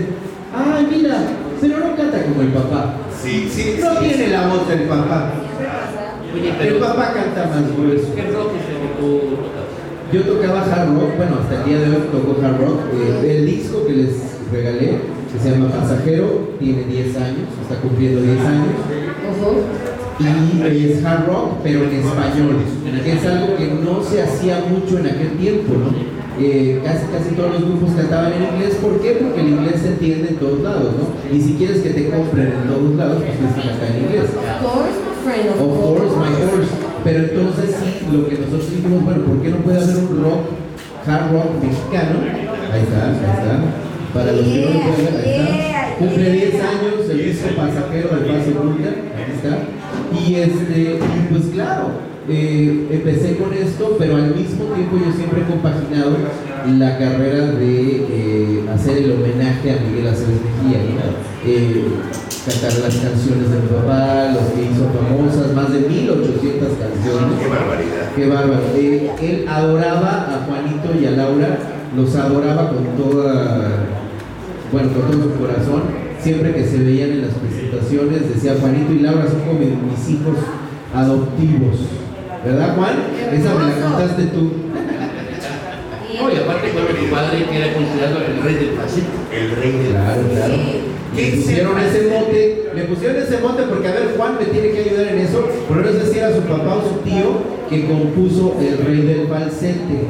S11: ay mira, pero no canta como el papá.
S2: Sí, sí.
S11: No tiene la voz del papá.
S1: Oye,
S11: El
S1: pero
S11: papá canta más grueso.
S1: ¿qué rock es el que tú tocas?
S11: Yo tocaba hard rock, bueno, hasta el día de hoy toco hard rock. Eh, el disco que les regalé, que se llama Pasajero, tiene 10 años, está cumpliendo 10 años.
S5: Ojo.
S11: Y es hard rock, pero en español, que es algo que no se hacía mucho en aquel tiempo, ¿no? Eh, casi casi todos los grupos cantaban en inglés, ¿por qué? Porque el inglés se entiende en todos lados, ¿no? Y si quieres que te compren en todos lados, pues tienes que cantar en inglés.
S5: Of course, my friend, of
S11: course, my horse. Pero entonces sí, lo que nosotros dijimos, bueno, ¿por qué no puede haber un rock, hard rock mexicano? Ahí está, ahí está. Para los que no lo pueden ver, ahí está. Cumple 10 años el disco pasajero de Paz Oculta, ahí está. Y este, pues claro, eh, empecé con esto, pero al mismo tiempo yo siempre he compaginado la carrera de eh, hacer el homenaje a Miguel Aceves Mejía, ¿no? Eh, cantar las canciones de mi papá, los que hizo famosas, más de 1800 canciones.
S2: Qué barbaridad.
S11: Qué bárbaro. Él adoraba a Juanito y a Laura, los adoraba con toda, bueno, con todo su corazón. Siempre que se veían en las presentaciones decía Juanito y Laura son como mis hijos adoptivos. ¿Verdad, Juan? Esa me la contaste tú. [laughs]
S1: Oye, aparte cuando tu padre que era considerado el rey del falsete.
S2: El rey del
S11: Claro, claro.
S2: ¿Qué
S11: Le pusieron ese mote, le pusieron ese mote porque a ver, Juan me tiene que ayudar en eso, pero no sé si era su papá o su tío que compuso El Rey del Falsete.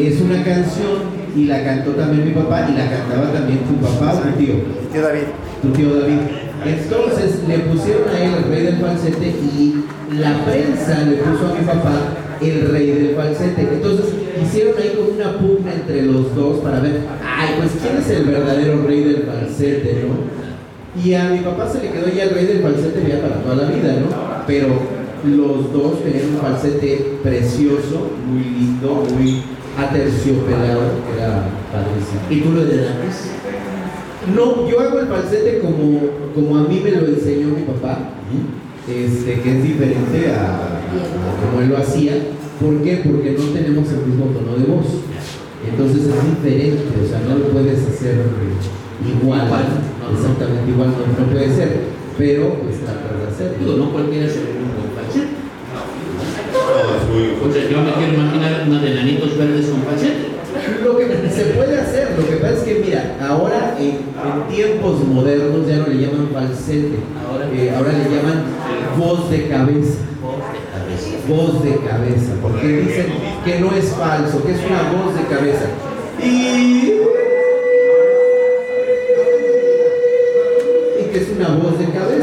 S11: Es una canción y la cantó también mi papá y la cantaba también tu papá o tu tío.
S6: Tío David.
S11: Tu tío David. Entonces le pusieron a él el rey del falsete y la prensa le puso a mi papá el rey del falsete. Entonces hicieron ahí como una pugna entre los dos para ver, ay, pues quién es el verdadero rey del falsete, ¿no? Y a mi papá se le quedó ya el rey del falsete ya para toda la vida, ¿no? Pero los dos tenían un falsete precioso, muy lindo, muy aterciopelado, que era padrísimo.
S1: ¿Y tú lo heredaste?
S11: No, yo hago el falsete como, como a mí me lo enseñó mi papá, este, que es diferente a, a como él lo hacía. ¿Por qué? Porque no tenemos el mismo tono de voz. Entonces es diferente, o sea, no lo puedes hacer igual,
S1: Igual, no, no.
S11: exactamente igual, no, no puede ser. pero pues de hacerlo.
S1: Digo, no cualquiera se ve un buen falsete. Sea, yo me quiero imaginar una de nanitos verdes con falsete.
S11: Lo que se puede hacer, lo que pasa es que mira, ahora en, en tiempos modernos ya no le llaman falsete,
S1: Ahora,
S11: eh, ahora le llaman voz de cabeza. Voz de cabeza, porque dicen que no es falso, que es una voz de cabeza. Y, y que es una voz de cabeza,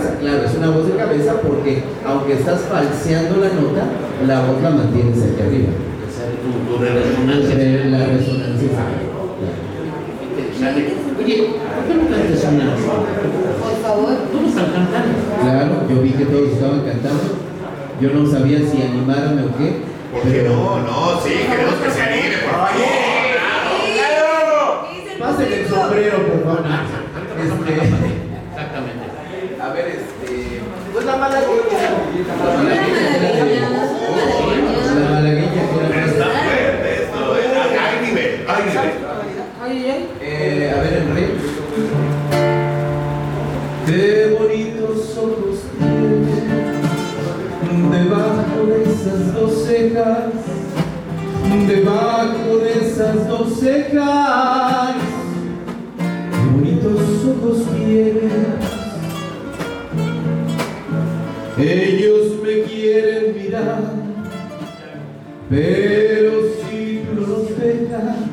S11: una voz de cabeza porque aunque estás falseando la nota, la voz la mantienes aquí arriba.
S1: Tu, tu resonancia.
S11: Eh, La resonancia.
S1: Interesante. Oye, ¿por qué no cantas una?
S5: Por favor.
S1: ¿Cómo están cantando?
S11: Claro, yo vi que todos estaban cantando. Yo no sabía si animarme o qué.
S2: ¿Por qué no? No, sí, queremos que se anime, por favor.
S11: Pasen el sombrero, por favor. Este. A ver, este. Pues la malagueña. La malagueña. La malagueña
S2: Está fuerte esto, ¿eh? Hay nivel, hay nivel.
S5: Ay, ay,
S11: Eh, a ver, el rey. Qué bonitos ojos tienes debajo de esas dos cejas, debajo de esas dos cejas. Qué bonitos ojos tienes. Ellos me quieren mirar, pero si tú los dejas.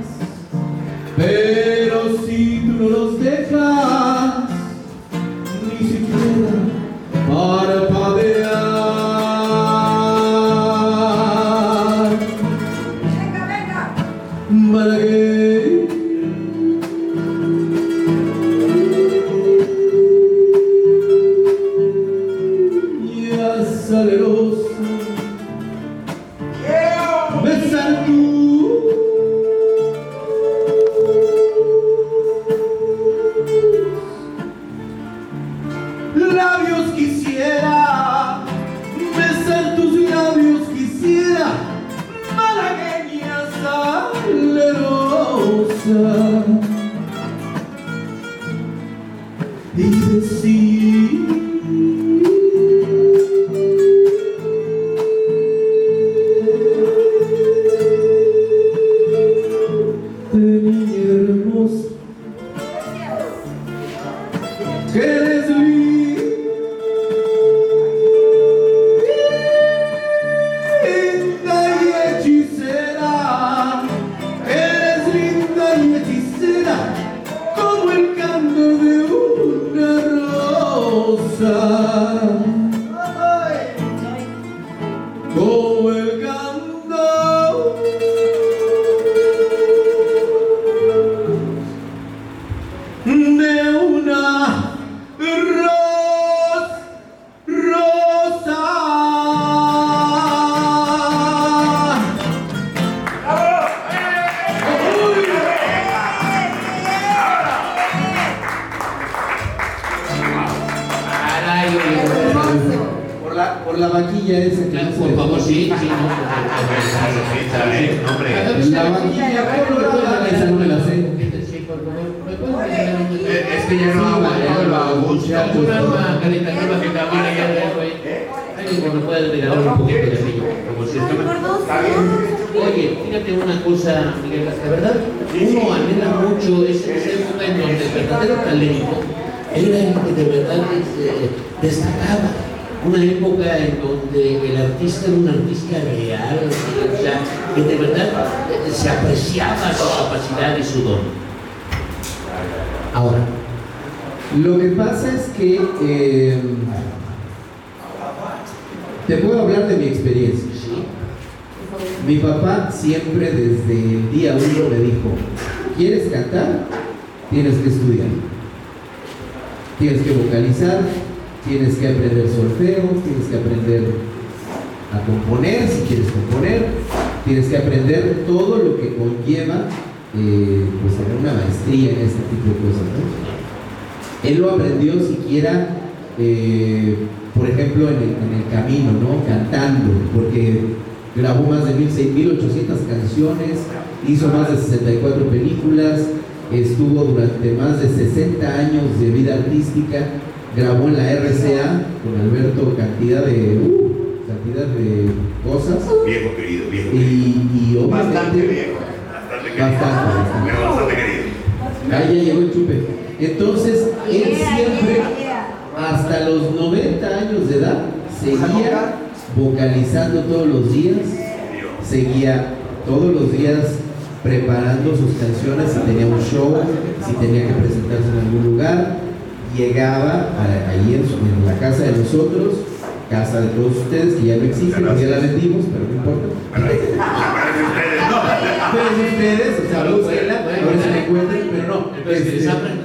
S11: No. Entonces, que
S1: les
S11: este,
S1: abran.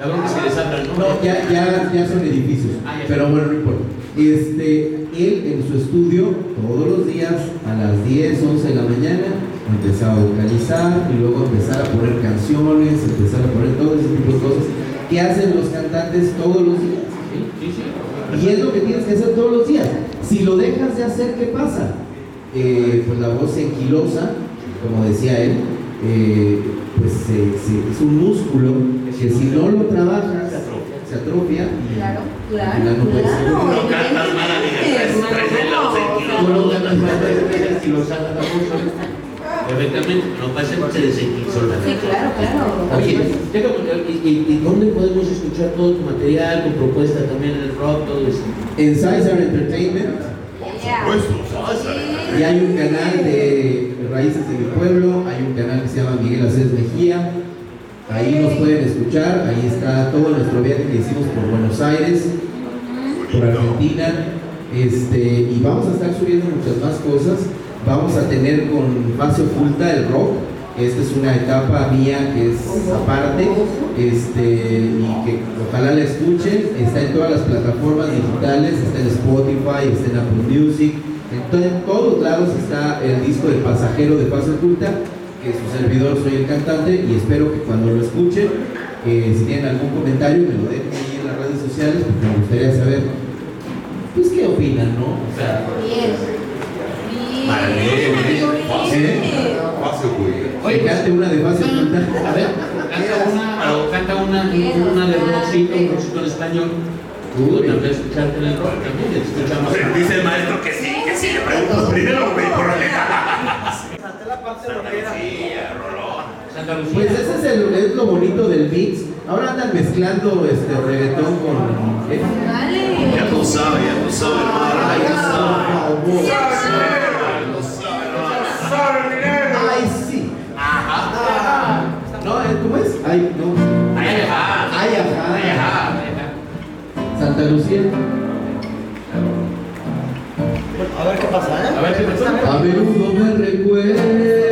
S1: La bronca es que les abran, ¿no?
S11: no, ya, ya, ya son edificios,
S1: Ah, ya.
S11: pero bueno, no importa. Este, él en su estudio, todos los días, a las 10, 11 de la mañana, empezaba a vocalizar y luego empezar a poner canciones, empezar a poner todo ese tipo de cosas que hacen los cantantes todos los días.
S1: Sí, sí, sí.
S11: Y es lo que tienes que hacer todos los días. Si lo dejas de hacer, ¿qué pasa? Eh, pues la voz se enquilosa, como decía él, eh, pues se- se- es un músculo que si no lo trabajas, se atrofia y
S5: Claro,
S11: no seguir.
S5: claro.
S2: No cantas mal,
S1: no los haga la voz. Perfectamente, no pasa que se.
S5: Sí, claro, claro.
S1: Oye, ¿y, y, dónde podemos escuchar todo tu material, tu propuesta también en el rock, todo eso?
S11: En César Entertainment y hay un canal de Raíces de mi Pueblo, hay un canal que se llama Miguel Acés Mejía. Ahí nos pueden escuchar, ahí está todo nuestro viaje que hicimos por Buenos Aires, por Argentina, este, y vamos a estar subiendo muchas más cosas. Vamos a tener con fase oculta el rock. Esta es una etapa mía que es aparte, este, y que ojalá la escuchen. Está en todas las plataformas digitales, está en Spotify, está en Apple Music, en, to- en todos lados está el disco de Pasajero de Fase Oculta, que su servidor soy el cantante, y espero que cuando lo escuchen, eh, si tienen algún comentario, me lo dejen ahí en las redes sociales, porque me gustaría saber, pues, qué opinan, ¿no? O sea,
S5: Bien.
S11: Oye, cante una de fase oculta.
S1: A ver, canta una, o canta una, una de rockcito, un rockcito en español. Tú también escucharte en el rock también, escuchamos.
S2: Dice el maestro que sí, sí. Le pregunto [laughs] primero, güey, por
S6: Salte la parte.
S1: Santa Lucía.
S11: Pues ese es, el, es lo bonito del mix. Ahora andan mezclando este reggaetón con. ¿eh?
S5: Vale.
S2: Ya tú sabes, ya tú sabes,
S11: Ay,
S2: hermano.
S11: por favor. Ay, sí. Ajá. No, ¿eh? ¿cómo es? Ay, no.
S1: Ay, ajá.
S11: Ay, ajá.
S1: Ay, ajá.
S11: Santa Lucía.
S6: Ver qué pasa, ¿eh?
S1: A ver qué pasa.
S11: A menudo me recuerda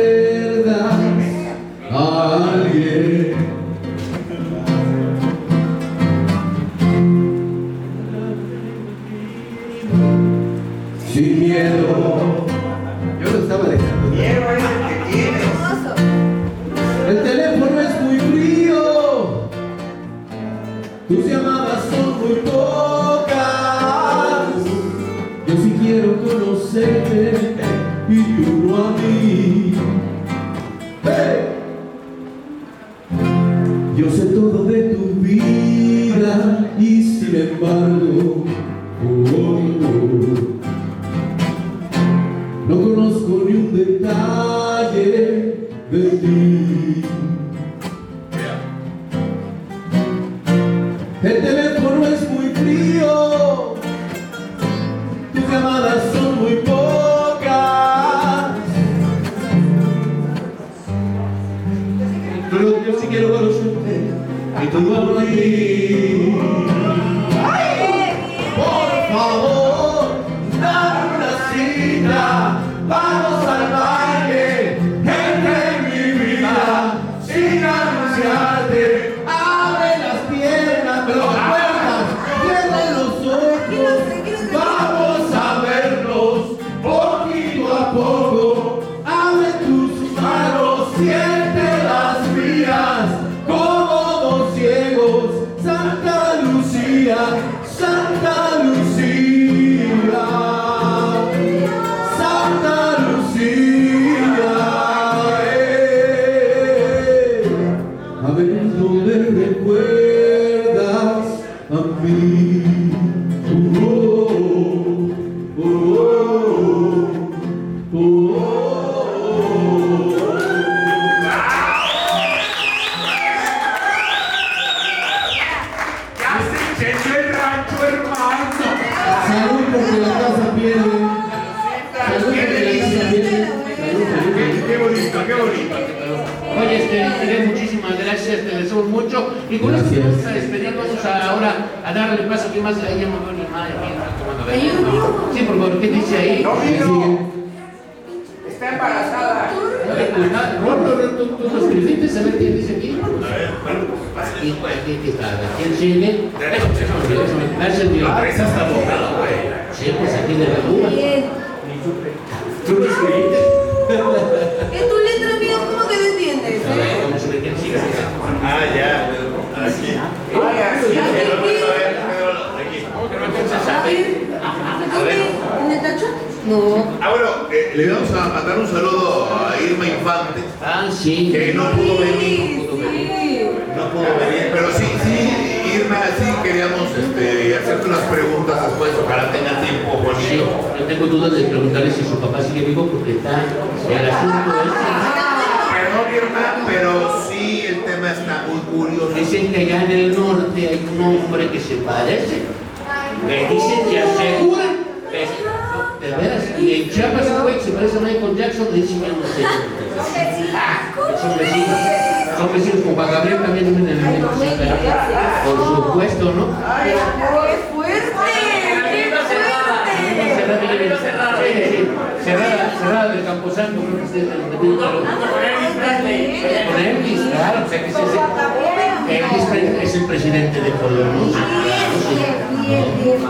S11: el
S1: presidente de Colombia.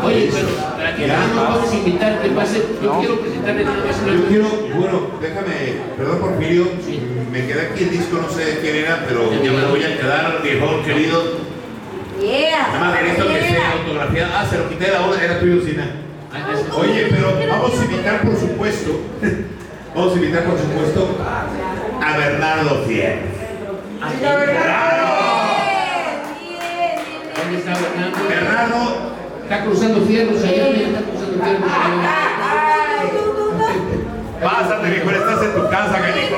S1: Oye, pero aquí no vamos a invitar que pase. Yo quiero presentarle nada más
S2: Yo quiero, bueno, déjame, perdón Porfirio, me quedé aquí el disco, no sé de quién era, pero ya me voy a quedar, viejo querido.
S5: Yeah.
S2: Nada más directo que sea autografía. Ah, se lo quité la hora, era tuyo, Sina. Oye, pero vamos a invitar, por supuesto, vamos a invitar, por supuesto, a Bernardo Fierro.
S1: Cruzando fierros allá, mira, está cruzando fierros allá.
S2: pásate, viejo, estás en tu casa, canijo.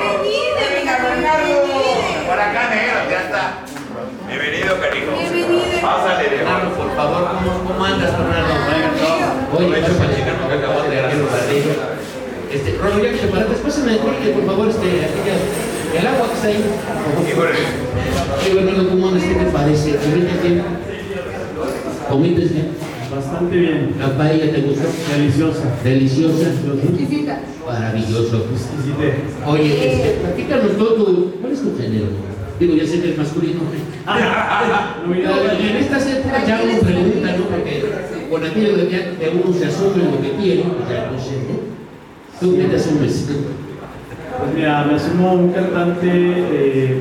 S2: Por acá, negro, ya está. Bienvenido, canijo.
S5: Bienvenido.
S2: Pásale, viejo.
S1: Bernardo, por favor, ¿cómo, cómo andas, Bernardo? Oye, hecho para checar porque acabamos de agarrar los ladrillos. Este, Rolo, ya que te paraste, pásame, por favor, este, aquella, el agua que está ahí. Oye, Bernardo, ¿cómo andas? ¿Qué te parece? ¿Comiste bien? ¿Comiste bien?
S12: Bastante bien.
S1: ¿La paella te gustó?
S12: Deliciosa.
S1: Deliciosa.
S5: Exquisita.
S1: Maravilloso.
S12: Exquisite.
S1: Oye, este, platícanos todo tu, ¿cuál es tu género? Digo, ya sé que es masculino. [laughs]
S12: Novedades.
S1: En estas épocas ya uno pregunta, ¿no? Porque con aquello de que uno se asume lo que tiene, pues ya no sé, ¿no? ¿Tú qué te asumes?
S12: Pues mira, me asumo un cantante eh,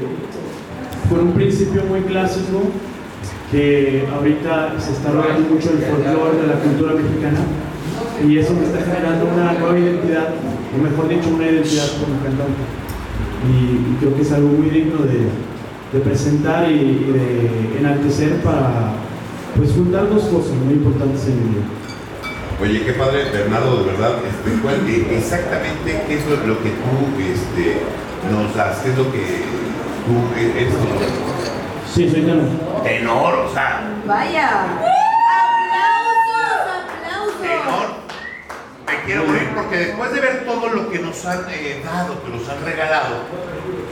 S12: con un principio muy clásico que ahorita se está rodeando mucho el folclore de la cultura mexicana y eso me está generando una nueva identidad, o mejor dicho, una identidad como cantante. Y, creo que es algo muy digno de, presentar y, de enaltecer para pues juntar dos cosas muy importantes en mi vida.
S2: Oye, qué padre, Bernardo, de verdad, este, ¿cuál- eh, exactamente qué es lo, que tú este, nos das, lo que tú eres.
S12: Sí, soy tenor.
S2: Tenor, o sea,
S5: Vaya. Aplausos, aplausos.
S2: tenor. Me quiero morir porque después de ver todo lo que nos han eh, dado, que nos han regalado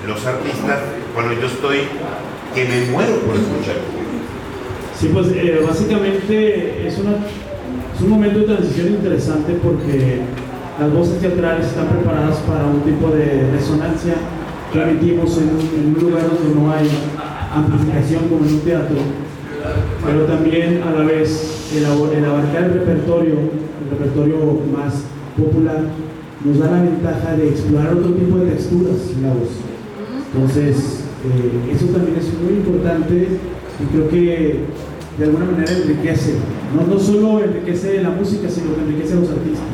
S2: los artistas, bueno, yo estoy que me muero por escuchar.
S12: Sí, pues eh, básicamente es, una, es un momento de transición interesante porque las voces teatrales están preparadas para un tipo de resonancia que emitimos en en un lugar donde no hay amplificación como en un teatro, pero también a la vez el, abarcar el repertorio, el repertorio más popular, nos da la ventaja de explorar otro tipo de texturas en la voz. Entonces, eh, eso también es muy importante y creo que de alguna manera enriquece, no, no solo enriquece la música, sino que enriquece a los artistas.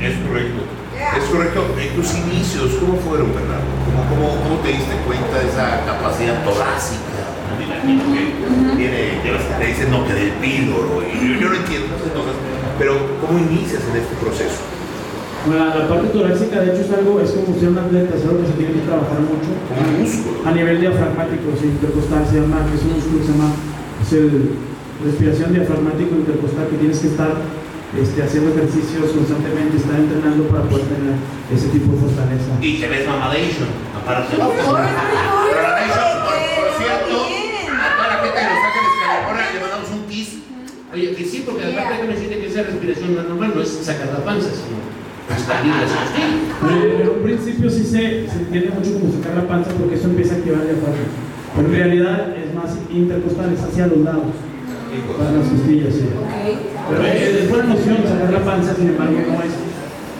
S2: Es correcto. Es correcto. En tus inicios, ¿cómo fueron, Bernardo? ¿Cómo, cómo, cómo te diste cuenta de esa capacidad torácica? Me imagino que tiene, ya ves que te dicen no que del y yo, yo no entiendo esas cosas, pero ¿cómo inicias en este proceso?
S12: Bueno, la, parte torácica de hecho es algo, es como ser un atleta, es algo que se tiene que trabajar mucho.
S2: Un músculo.
S12: A nivel diafragmático, sí, intercostal se llama, que es un músculo que se llama, es el respiración diafragmático intercostal que tienes que estar este, haciendo ejercicios constantemente, están entrenando para poder tener ese tipo de fortaleza.
S2: Y te ves mamadation, aparte. Pero la Nation, por, por cierto, a toda la gente de Los Ángeles, California, le mandamos un kiss.
S1: Oye, que sí, porque aparte déjame decirte que esa respiración no es normal, no es sacar la panza, sino.
S12: Pero en un principio sí se, se entiende mucho como sacar la panza porque eso empieza a activar el diafragma. Pero en realidad es más intercostal, es hacia los lados. Para las costillas, sí. Pero eh, es buena noción sacar la panza, sin embargo, no es,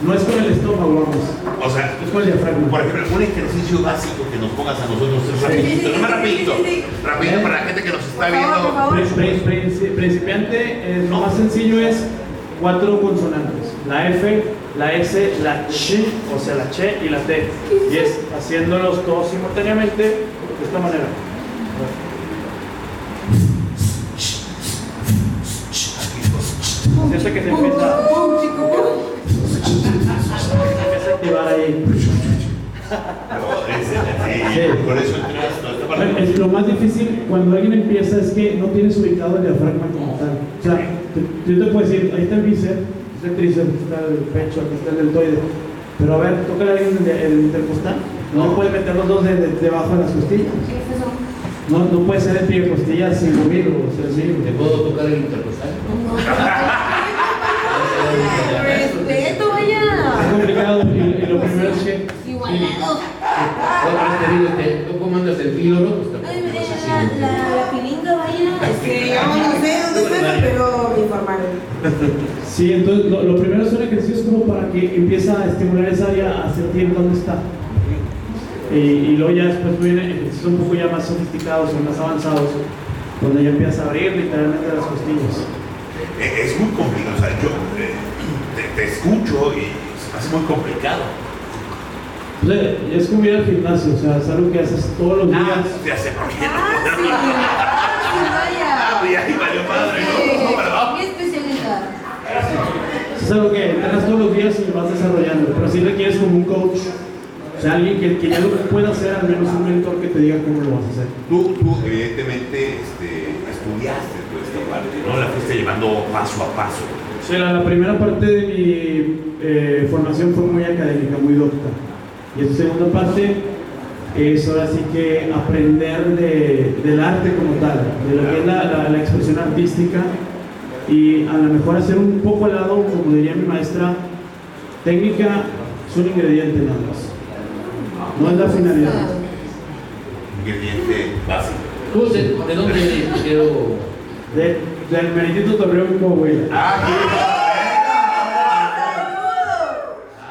S12: no es con el estómago, vamos.
S2: O sea,
S12: es con el diafragma.
S2: Por ejemplo, un ejercicio básico que nos pongas a nosotros tres rapidito, no más rapidito, rapidito para la gente que nos está viendo.
S12: Pri- pri- princi- Principiante, eh, lo más sencillo es cuatro consonantes. La F, la S, la Ch, o sea, la Che y la T. Y es haciéndolos todos simultáneamente de esta manera. Siente que se empieza a activar ahí. Es lo más difícil cuando alguien empieza es que no tienes ubicado el diafragma como tal. O sea, te- yo te puedo decir, ahí está el bíceps, está el tríceps, está el pecho, aquí está el deltoide. Pero a ver, toca alguien el, el intercostal. No, no puede meter los dos de- de- debajo de las costillas. No, no puede ser el pie de costilla sin mover o sea, sí.
S1: ¿Te puedo tocar el intercostal?
S12: Y, y lo primero es que
S5: Igualado.
S1: Otra vez te digo, te- ¿tú cómo andas el filo, no? Pues tampoco si-
S5: La, la, la pilinga, vaya. Este,
S10: No, no sé dónde está, pero me informaron.
S12: Sí, entonces lo, lo primero es un ejercicio es como para que empiece a estimular esa área a sentir dónde está. Y, y luego ya después vienen ejercicios un poco ya más sofisticados o más avanzados, donde ya empiezas a abrir literalmente las costillas.
S2: Es muy complicado, o sea, yo eh, te, te escucho y hace muy complicado.
S12: O sea, es como ir al gimnasio, o sea, es algo que haces todos los días.
S2: Ya sé por qué.
S5: Vaya.
S2: Ah, valió madre, ¿no? ¿Verdad?
S5: Mi especialidad.
S12: Es algo que entrenas todos los días y lo vas desarrollando, pero sí requieres como un coach, o sea, alguien que, que ya lo pueda hacer, al menos un mentor que te diga cómo lo vas a hacer.
S2: Tú, tú evidentemente este, estudiaste toda esta parte, ¿no? La fuiste llevando paso a paso.
S12: Sí, la, la primera parte de mi eh, formación fue muy académica, muy docta. Y esta segunda parte es ahora sí que aprender de- del arte como tal, de lo que es la, la- la expresión artística y a lo mejor hacer un poco al lado, como diría mi maestra, técnica es un ingrediente nada más. No es la finalidad.
S2: Ingrediente básico.
S1: ¿Tú de, de dónde Quiero...
S12: De, del Meritito Torreón Coahuila.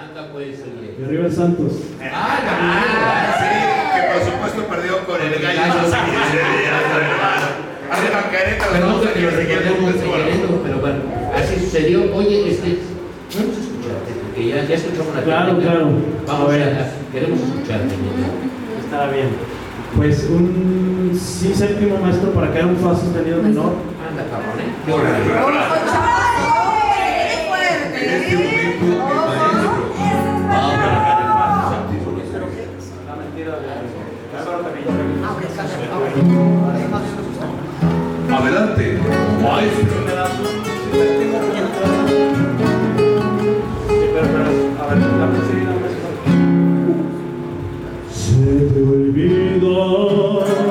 S1: Anda pues, oye.
S12: De arriba de Santos.
S1: Ah,
S2: Ah, sí, que por supuesto perdió con el gallo. Arriba Querétaro,
S1: Perdón que lo recordemos Querétaro, pero bueno, así sucedió. Oye, este, vamos a escucharte, porque ya, ya escuchamos la
S12: Claro,
S1: técnica.
S12: claro.
S1: Vamos
S12: A ver.
S1: queremos escucharte.
S12: Estará bien. Pues un sí séptimo maestro para que haya un fa sostenido menor.
S2: Adelante, maestro.
S12: Se te olvida,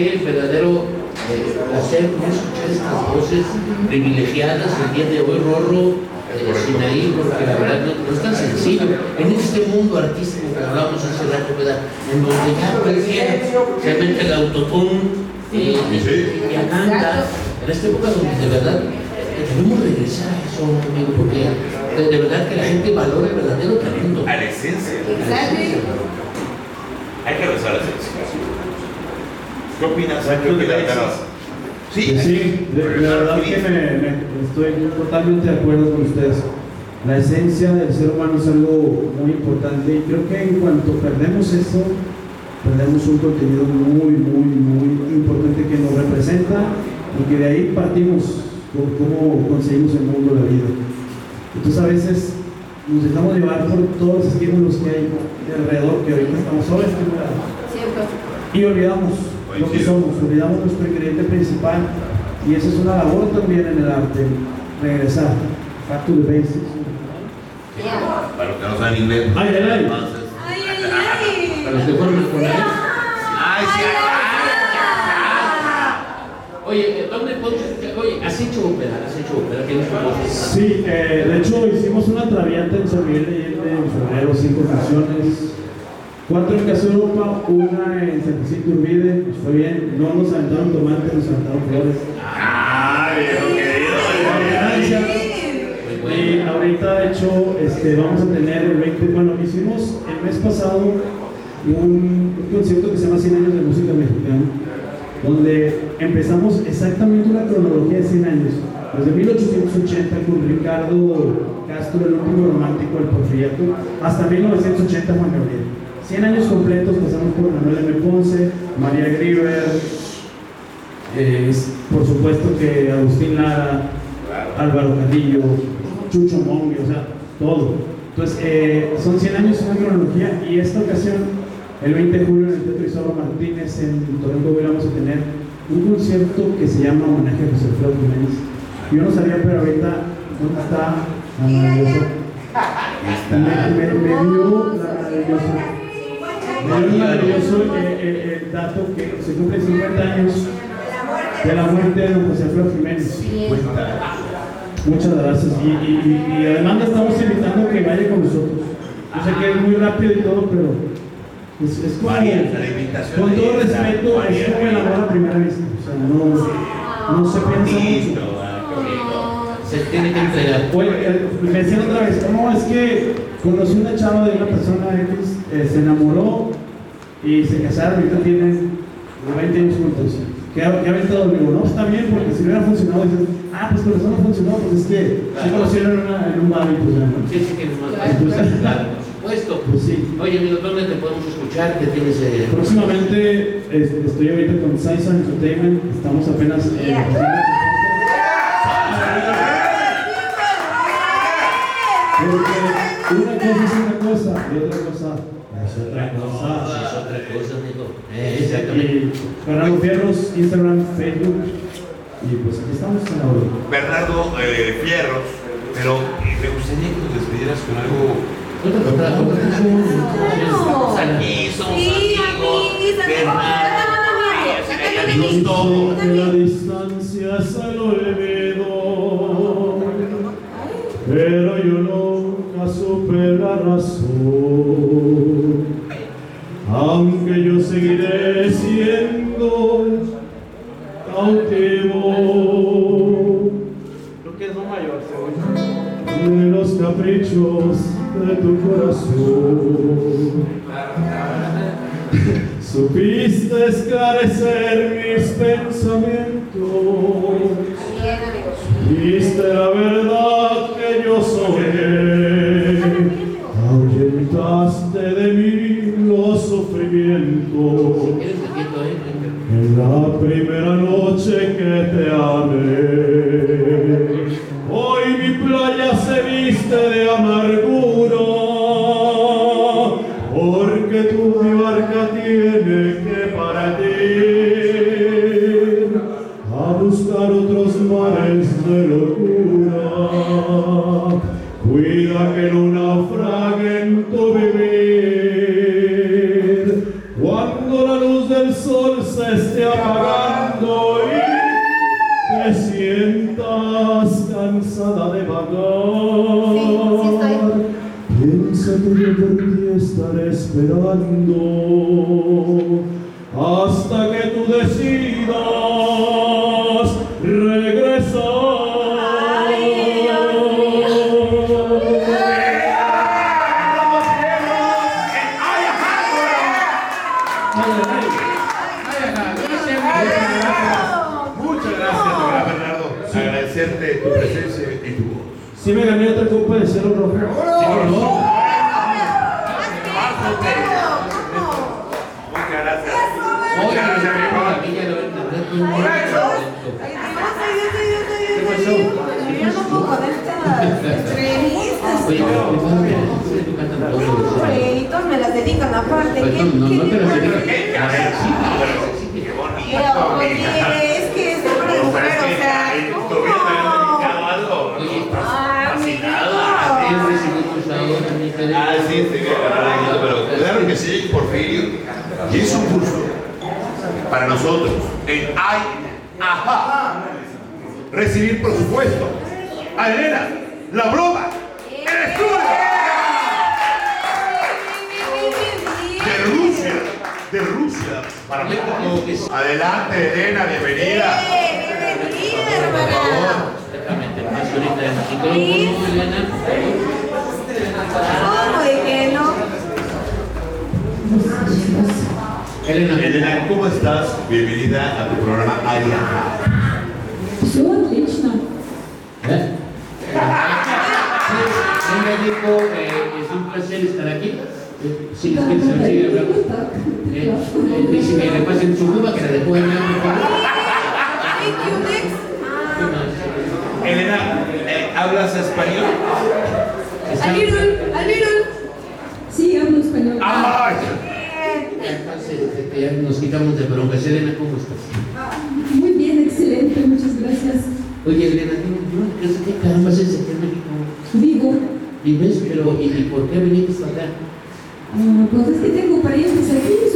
S1: qué verdadero eh, placer poder escuchar estas voces privilegiadas el día de hoy, Rorro, eh, Sinaí, porque la verdad no, no es tan sencillo. En este mundo artístico que hablábamos hace rato, ¿verdad? En donde ya cualquiera se mete el autotune eh, y ya canta. En esta época donde de verdad eh, debemos regresar a eso, amigo, porque de, de verdad que la gente valora el verdadero talento.
S2: A la esencia. Hay que regresar a la esencia. ¿Qué opinas? ¿Qué opinas?
S12: Sí, sí, de, de verdad que me, me- estoy totalmente de acuerdo con ustedes. La esencia del ser humano es algo muy importante y creo que en cuanto perdemos eso, perdemos un contenido muy, muy, muy importante que nos representa y que de ahí partimos por cómo conseguimos el mundo de la vida. Entonces a veces nos dejamos llevar por todos los estímulos que hay de alrededor, que ahorita estamos sobreestimulados.
S5: Cierto.
S12: Y olvidamos lo que somos, olvidamos nuestro ingrediente principal y esa es una labor también en el arte, regresar, back to the basics.
S2: Para los que no saben inglés.
S12: Ay, ay, ay.
S2: entonces-
S5: Ay, ay, ay.
S1: Para los que fueron él.
S2: Ay,
S1: Oye, ¿dónde puedes? Oye, ¿has hecho ópera? ¿Has hecho ópera? ¿Tienes?
S12: Sí, eh, de hecho hicimos una traviata en San Miguel de Allende en febrero, cinco canciones, cuatro en Casa Europa, una en San Jacinto Urbide, nos fue bien, no nos aventaron tomates, nos aventaron flores.
S2: Ay,
S12: Gracias. Y ahorita, de hecho, este, vamos a tener el 20, bueno, hicimos el mes pasado un, un concierto que se llama 100 años de música mexicana, donde empezamos exactamente una cronología de 100 años, desde 1880 con Ricardo Castro, el último romántico del porfiriato, hasta 1980 Juan Gabriel. 100 años completos, pasamos por Manuel M. Ponce, María Grieber, eh, por supuesto que Agustín Lara, Álvaro Carrillo, Chucho Monge, o sea, todo. Entonces, eh, son 100 años una cronología y esta ocasión, el 20 de julio en el Teatro Isidoro Martínez en Toronto, vamos a tener un concierto que se llama Homenaje a José Alfredo Jiménez. Yo no sabía, pero ahorita, ¿dónde está? La maravillosa. Me, me, me dio la maravillosa. Dio maravilloso el dato que se cumplen 50 años de la muerte de don José Alfredo Jiménez. Muchas gracias. Y, y- y- y además le estamos invitando a que vaya con nosotros. Yo sé que es muy rápido y todo, pero es, es
S2: invitación
S12: con todo respeto, es como el amor a primera vista. O sea, no, no se piensa mucho.
S1: Se tiene que entregar.
S12: Oye, eh, me decían otra vez, no, es que conocí una chava de una persona X, eh, se enamoró y se casaron, ahorita tienen 20 años juntos. ¿Qué ha, qué ha aventado? Le digo, no, está bien, porque si no hubiera funcionado, dices, ah, pues con eso no funcionó, pues es que se conocieron en, una- en un bar y pues ya no.
S1: Sí, sí, tienes más
S12: Entonces,
S1: Claro, por supuesto.
S12: Pues sí.
S1: Oye, amigo, ¿dónde te podemos escuchar? ¿Qué tienes? Eh?
S12: Próximamente estoy ahorita con Saiza Entertainment, estamos apenas en la cocina. Porque una cosa es una cosa y otra cosa es otra cosa.
S1: Es otra cosa, amigo. Eh, exactamente.
S12: Fernando Fierros, Instagram, Facebook. Y pues aquí estamos en la hora.
S2: Bernardo eh, Fierros, pero me gustaría que nos despidieras con algo. Estamos aquí, somos
S5: Sí,
S2: amigos. Bernardo.
S12: la distancia es el olvido, pero yo nunca supe la razón seguiré siendo cautivo. De los caprichos de tu corazón.
S9: Supiste esclarecer mis pensamientos. Supiste la verdad que yo soy. Ahuyentaste Senhor. se esté apagando y te sientas cansada de vagar. Piensa que yo por ti estaré esperando.
S12: Si me gané otra copa de cero rojo. ¡Vámonos!
S2: Muchas gracias. Muchas gracias,
S5: dedican aparte. ¿Qué? ¿Qué?
S1: ¿Qué?
S5: Ah,
S2: sí, sí, pero claro que sí, Porfirio. Y es un gusto para nosotros en Ay, Ajá, recibir por supuesto a Elena, la broma, el estudio. De Rusia, de Rusia, para Adelante, Elena, bienvenida.
S5: Eh, bienvenida, hermana.
S1: Por favor. Ahorita,
S5: ¿Cómo de que no?
S1: Elena,
S2: Elena, ¿cómo estás? Bienvenida a tu programa
S13: Aria.
S1: ¿Eh? Ella dijo, eh, es un placer estar aquí. Pasen que.
S2: Elena, ¿hablas español?
S13: A little. Sí, hablo español.
S2: Ah, ¡Ay!
S1: Entonces, nos quitamos de bronca. Elena, ¿cómo estás?
S13: Ah, muy bien, excelente, muchas gracias.
S1: Oye, Elena, yo no sé qué caramba se en México.
S13: Vivo.
S1: ¿Vives? Pero, ¿y por qué viniste acá?
S13: Ah, pues es que tengo parientes aquí,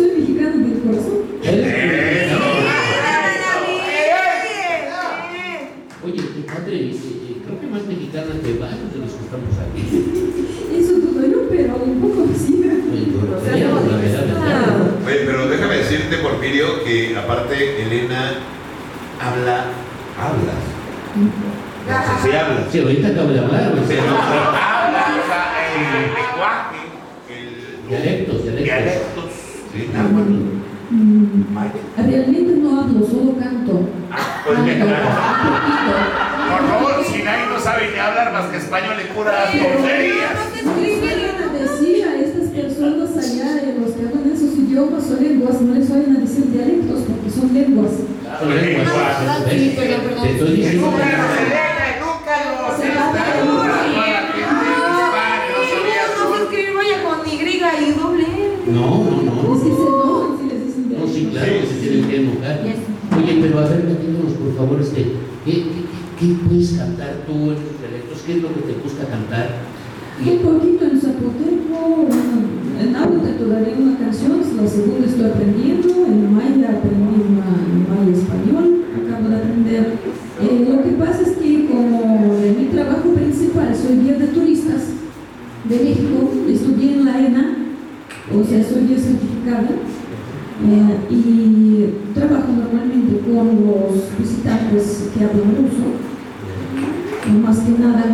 S1: los
S13: visitantes que hablan ruso, más que nada,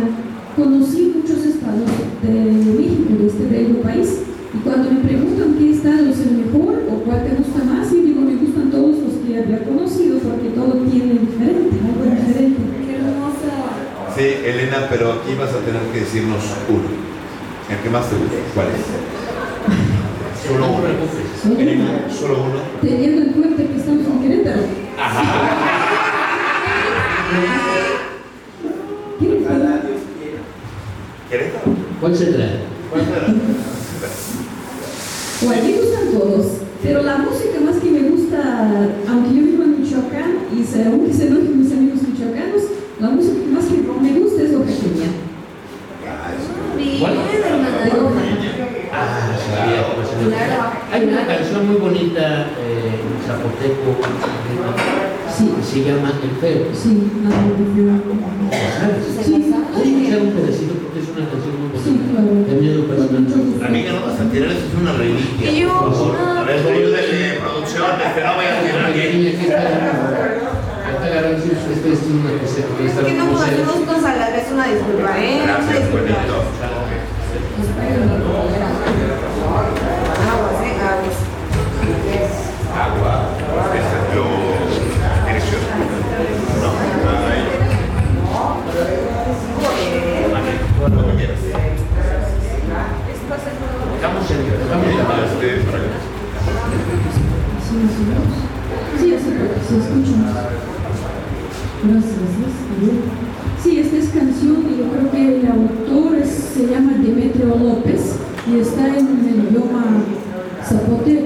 S13: conocí muchos estados de México, de este bello país, y cuando me preguntan qué estado es el mejor o cuál te gusta más, y digo, me gustan todos los que había conocido, porque todo tiene diferente, algo diferente.
S2: Sí, Elena, pero aquí vas a tener que decirnos uno. ¿El que más te gusta? ¿Cuál es? Solo uno. Solo uno.
S13: Teniendo en cuenta que estamos en Querétaro.
S2: ¿Querétaro?
S1: ¿Cuál será?
S2: ¿Cuál será?
S13: Bueno, me gustan todos, pero la música más que me gusta, aunque yo vivo en Michoacán y aunque se enojen mis amigos michoacanos, la música que más que me gusta es Oaxaqueña.
S1: ¿Cuál? Ah, pues,
S5: Claro.
S1: Hay una canción muy bonita eh, en zapoteco
S13: Sí,
S1: que se llama El Feo.
S13: sí, la
S1: ¿La
S13: ¿Sabes?
S1: sabes?
S5: ¿Se
S13: Sí?
S1: Voy escuchar un pedacito porque es una canción muy
S13: Sí,
S1: bonita.
S13: claro.
S1: De miedo personal.
S2: Amiga, no vas a tirar, eso es una reliquia.
S5: Y yo,
S2: Por favor. A ver, producción, este no vaya a tirar aquí.
S1: Sí, que
S5: que no
S1: como
S5: conocemos
S1: serio.
S5: cosas a la vez, una disculpa, ¿eh?
S2: Gracias,
S5: Una
S13: Sí, esta es canción y yo creo que el autor se llama Demetrio López y está en el idioma zapoteco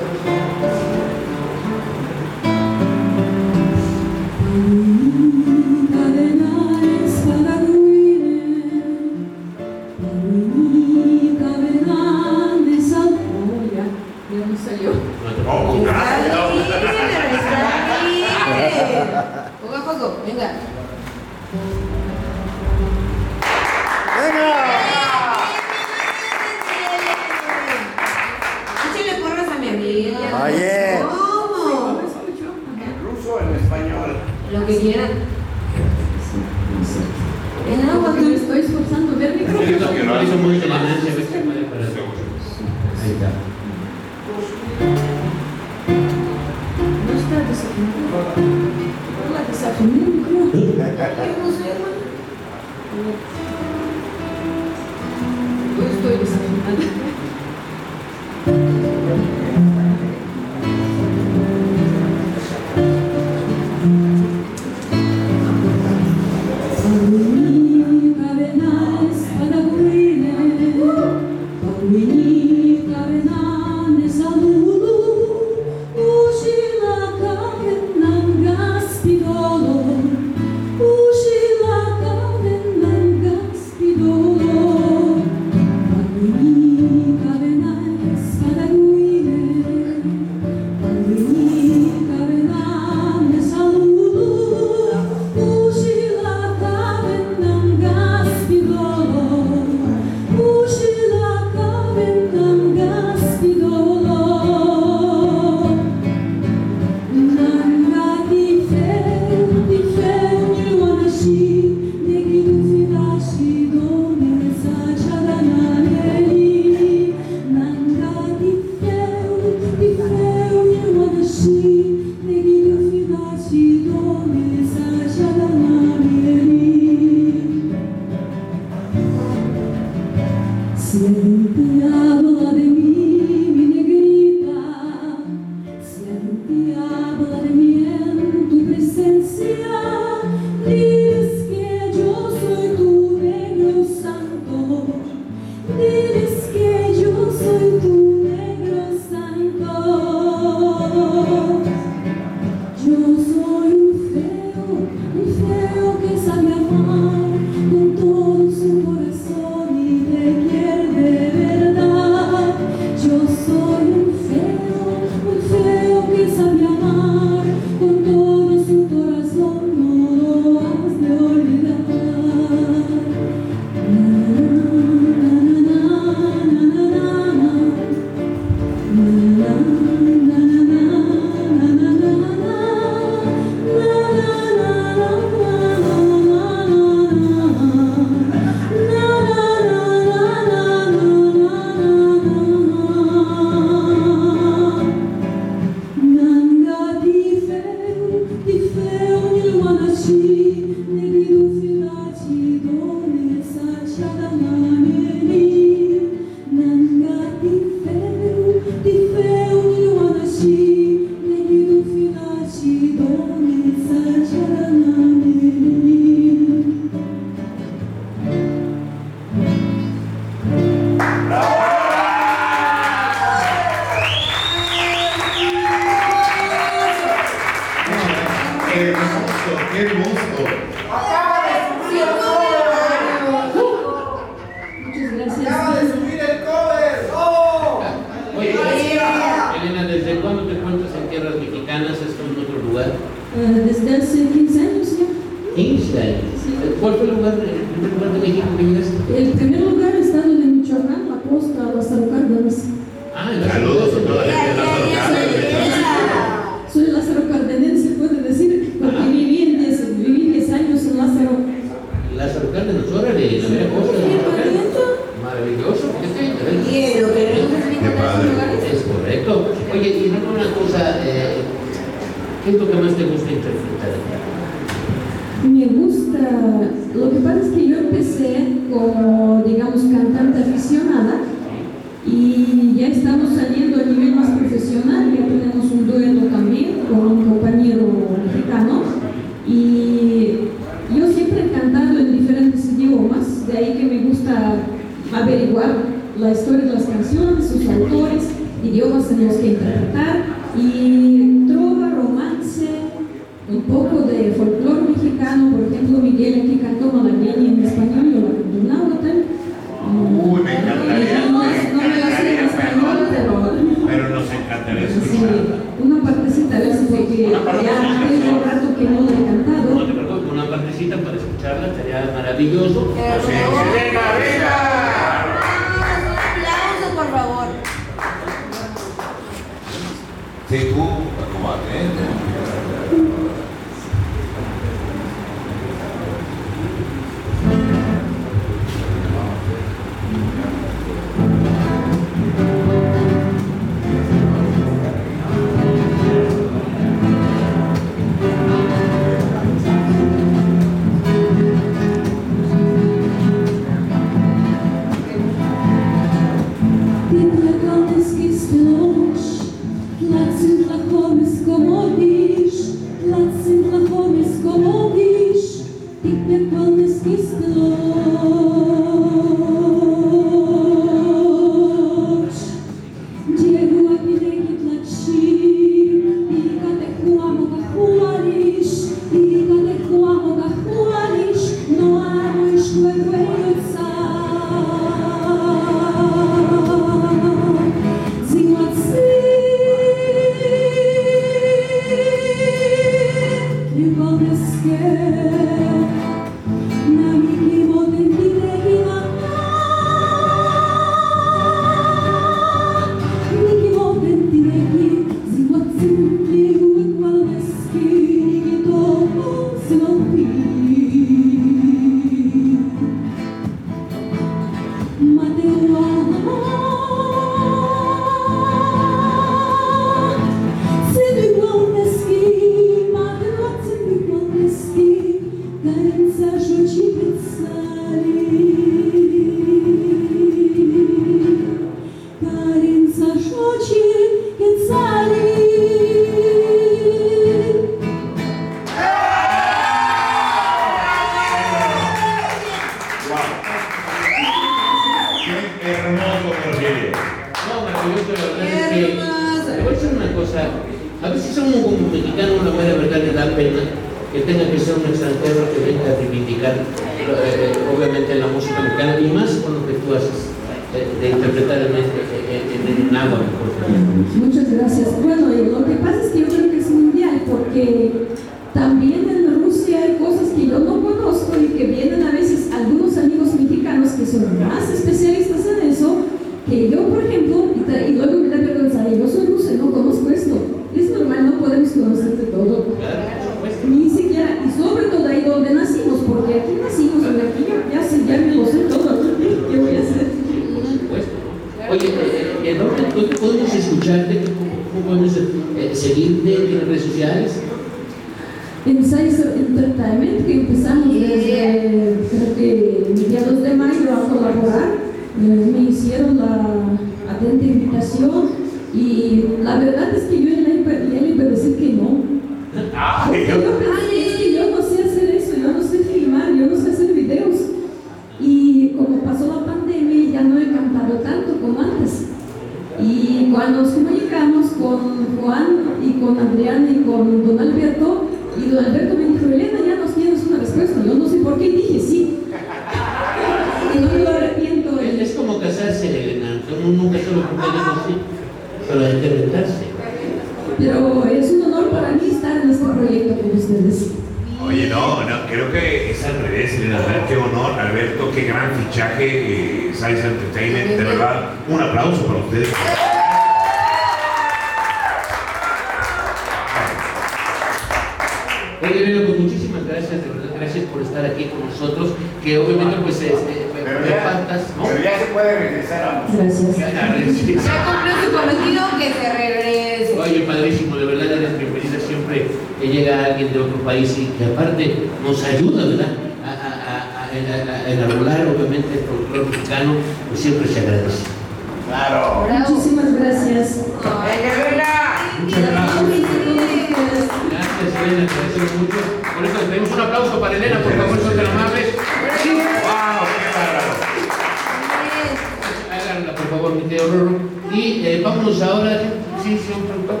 S1: un productor,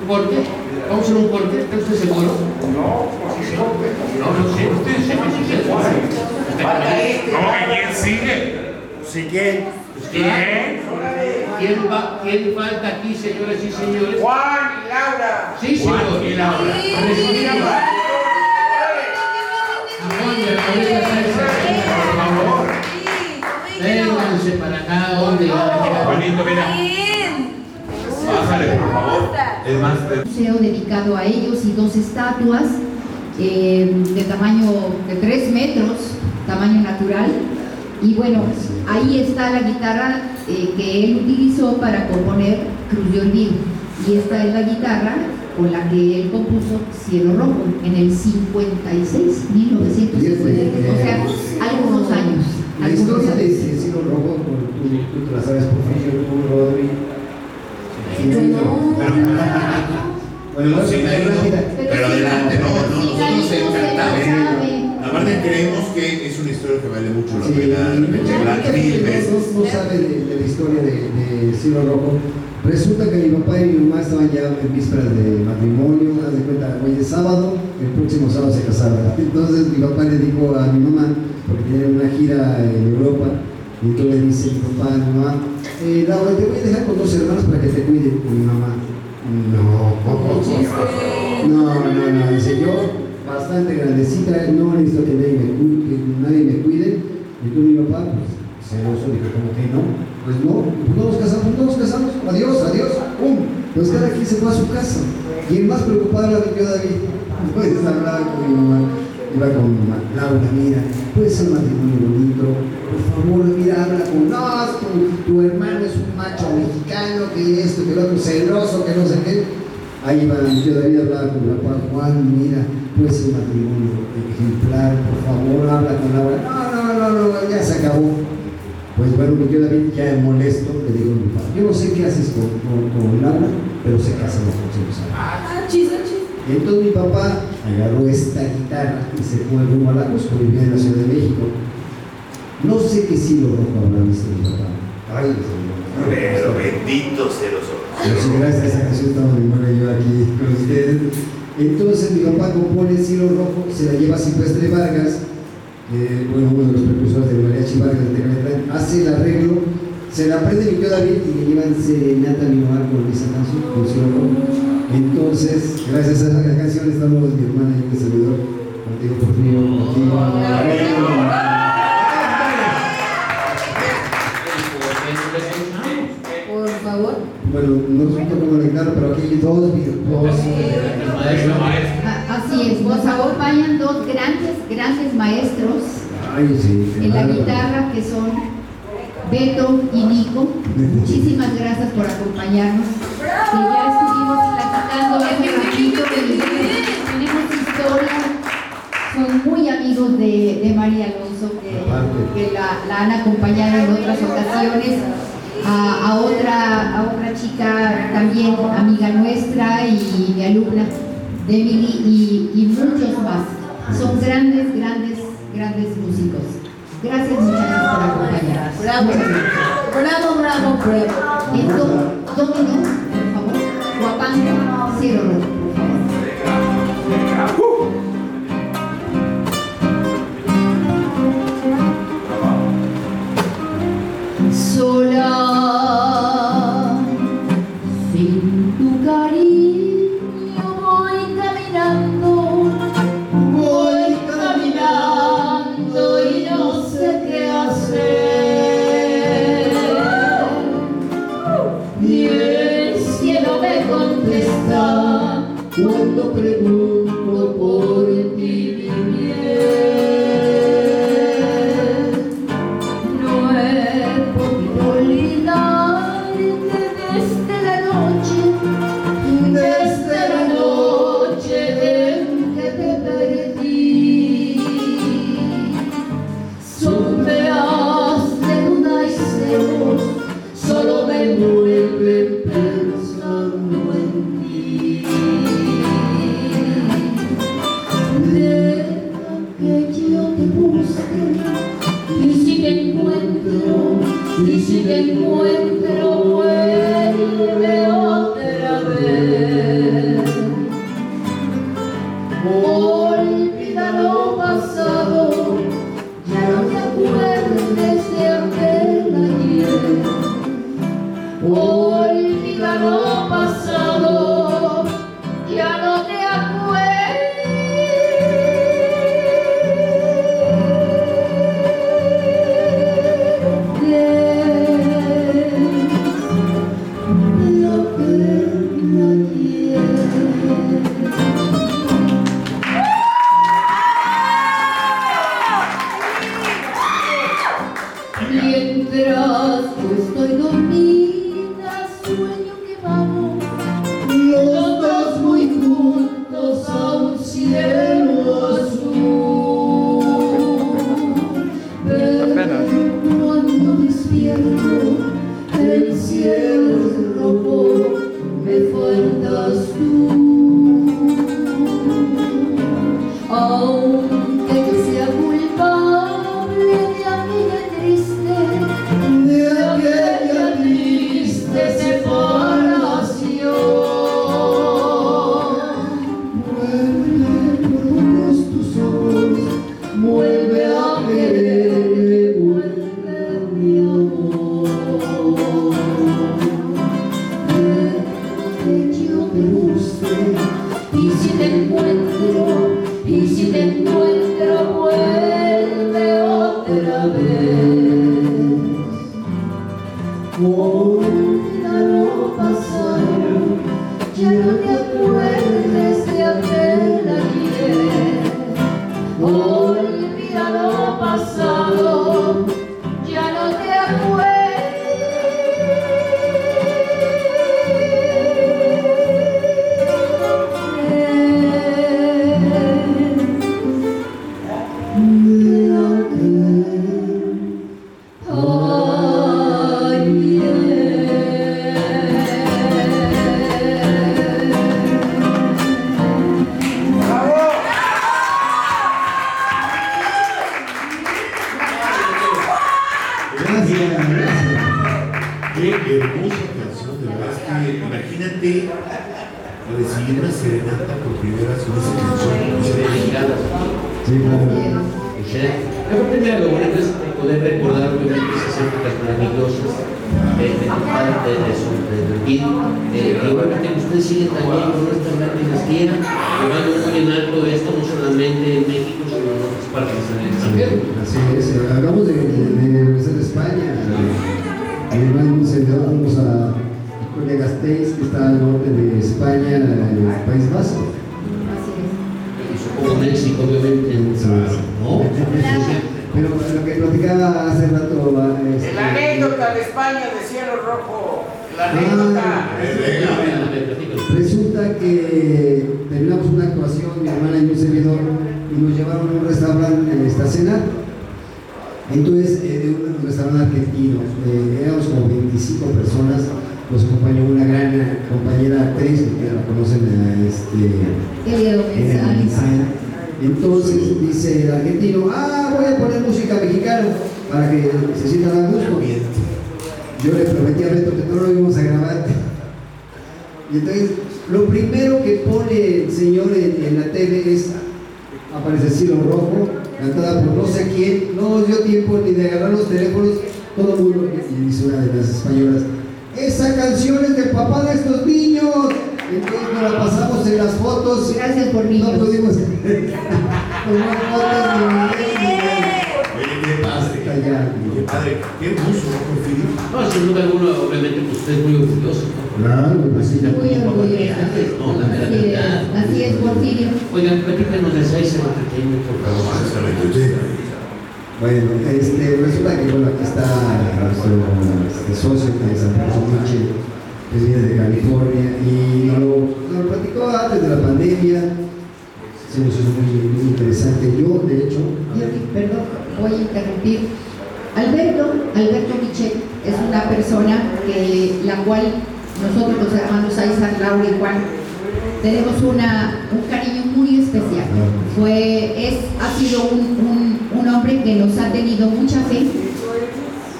S1: un corte. Vamos a hacer un corte, ¿está usted seguro?
S4: No,
S1: sí. No, no sé, usted
S4: este.
S2: No, ¿quién sigue?
S4: ¿Sí quién?
S1: Pues, ¿Quién? ¿Quién, va, ¿Quién falta aquí, señoras y señores?
S4: Juan y Laura.
S1: Sí, señor.
S2: Juan y Laura.
S1: A Juan. Y a la cabeza salsa, por favor. Vénganse para acá, donde
S2: Juanito, mira. Bájale, por favor. Es más, de-
S14: museo dedicado a ellos y dos estatuas eh, de tamaño de 3 metros, tamaño natural. Y bueno, ahí está la guitarra eh, que él utilizó para componer Cruz de Olvido. Y esta es la guitarra con la que él compuso Cielo Rojo en el 56, 1956, o sea, algunos años.
S15: La historia de Cielo Rojo, tú, tú te la sabes por fin, tú, Rodri.
S2: Bueno, sí,
S15: pero
S2: adelante, no, no, nosotros encantados.
S14: sabe.
S2: Aparte creemos que es una historia que vale mucho la pena mil veces.
S15: no, sabe de, de la historia de, de Cielo Rojo. Resulta que mi papá y mi mamá estaban ya en vísperas de matrimonio, haz de cuenta, hoy es sábado, el próximo sábado se casaron. [laughs] Entonces mi papá le dijo a mi mamá, porque tenían una gira en Europa, entonces le dice mi papá mi mamá, eh, Laura, te voy a dejar con dos hermanos para que te cuiden. Y mi mamá, no, no, no, no, dice yo, bastante grandecita, no necesito que nadie me cuide, que nadie me cuide. Y tú mi papá, pues, celoso, dijo, como que no? Pues no, pues no nos casamos, no nos casamos, adiós, adiós, pum. Pues cada quien se fue a su casa. Y el más preocupado era yo, David. Pues hablaba con mi mamá, iba con Laura, mira, puede ser un matrimonio bonito, por favor, mira, habla con, no, tu, hermano es un macho mexicano, que esto, que lo otro, celoso, que no sé qué. Ahí va, yo David hablaba con mi papá, Juan, mira, puede ser un matrimonio ejemplar, por favor, habla con Laura. No, no, no, no, ya se acabó. Pues bueno, tío David ya molesto, le digo a mi papá, yo no sé qué haces con, con, con Laura, pero se casan los próximos años.
S13: Ah.
S15: Y entonces mi papá agarró esta guitarra y se fue rumbo a la Cusco, vivía en la Ciudad de México. No sé qué sí rojo habrá visto mi papá. Ay, señor.
S2: Pero bendito sea los.
S15: Pero gracias a esa canción estamos mi y yo aquí con ustedes. Entonces mi papá compone Cielo Rojo, se la lleva a Silvestre Vargas, eh, bueno, uno de los precursores de Mariachi Vargas de hace el arreglo, se la aprende mi tío David y le llevan serenata a mi mamá con esa canción, con Cielo Rojo. Entonces, gracias a esa canción estamos mi hermana y mi servidor, contigo por fin, contigo.
S14: Por favor.
S15: Bueno, no como la guitarra, pero aquí hay dos, dos
S14: A- Así es, nos acompañan dos grandes, grandes maestros
S15: Ay, sí.
S14: en la guitarra que son Beto y Nico. Muchísimas gracias por acompañarnos. Que ya estuvimos tenemos historia. Son muy amigos de, de María Alonso, que, que la, la han acompañado en otras ocasiones. A, a otra, a otra chica también amiga nuestra y mi alumna, de Emily, y, y muchos más. Son grandes, grandes, grandes músicos. Gracias muchachos por acompañarnos.
S10: Bravo. Bravo, bravo, bravo.
S14: Por favor. Guapango, cielo rojo,
S16: que
S15: platicaba hace rato. La este,
S4: anécdota de España de Cielo Rojo. La ah, anécdota.
S15: Resulta que terminamos una actuación, mi hermana y un servidor, y nos llevaron a un restaurante en esta cena. Entonces, eh, de un restaurante argentino, eh, éramos como 25 personas, nos acompañó una gran compañera actriz, que la conocen, eh, este, entonces dice el argentino, ah, voy a poner música mexicana para que se sientan a gusto. Yo le prometí a Beto que no lo íbamos a grabar. Y entonces, lo primero que pone el señor en, la tele es, aparece Cielo Rojo, cantada por no sé quién, no nos dio tiempo ni de agarrar los teléfonos, todo el mundo, y dice una de las españolas, esa canción es de papá de estos niños. Entonces nos la pasamos en las fotos.
S16: Gracias por mí.
S15: No pudimos [laughs] fotos
S2: ¡Eh! qué padre. Qué. Qué gusto, No,
S1: sin duda alguna, obviamente, pues, usted es muy orgulloso.
S15: Claro, pues, así la
S14: Muy orgulloso.
S1: No.
S14: Así es, Porfirio.
S1: Oigan, platícanos de seis semanas por favor.
S15: Ah, bueno, este, resulta que bueno, aquí está nuestro este, socio que es Alfonso que viene de California, y nos lo, nos lo platicó antes de la pandemia. Se nos hizo muy, muy interesante. Yo, de hecho,
S14: Yo, perdón, voy a interrumpir. Alberto, Alberto Michel es una persona que la cual nosotros los hermanos Isaac, Laura y Juan tenemos una, un cariño muy especial. Fue, es, ha sido un, un- un hombre que nos ha tenido mucha fe.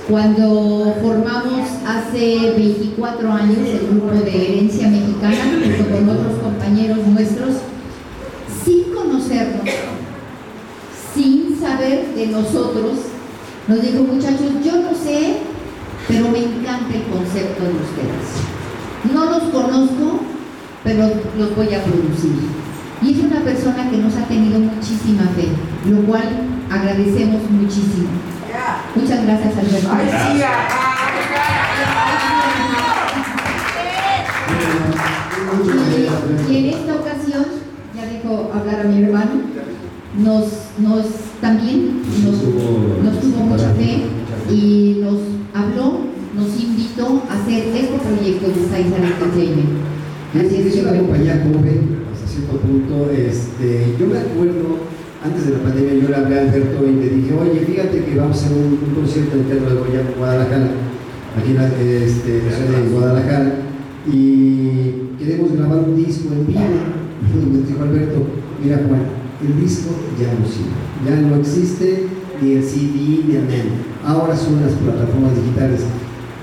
S14: Cuando formamos hace 24 años el grupo de herencia mexicana, junto con otros compañeros nuestros, sin conocernos, sin saber de nosotros, nos dijo, muchachos, yo no sé, pero me encanta el concepto de ustedes. No los conozco, pero los voy a producir. Y es una persona que nos ha tenido muchísima fe, lo cual agradecemos muchísimo. Muchas gracias, Alberto. Y, y en esta ocasión, ya dejo hablar a mi hermano, nos, nos también nos, nos tuvo mucha fe y nos habló, nos invitó a hacer este proyecto de Saiza Entertainment. Así es que bueno.
S15: compañía joven, hasta cierto punto. Este, yo me acuerdo, antes de la pandemia, yo le hablé a Alberto y le dije, oye, fíjate que vamos a hacer un, un concierto Teatro de Goya en Guadalajara, aquí en la, este, en la ciudad de Guadalajara, y queremos grabar un disco en vivo. Y me dijo Alberto, mira Juan, el disco ya no sirve, ya no existe ni el CD ni el NEM. Ahora son las plataformas digitales.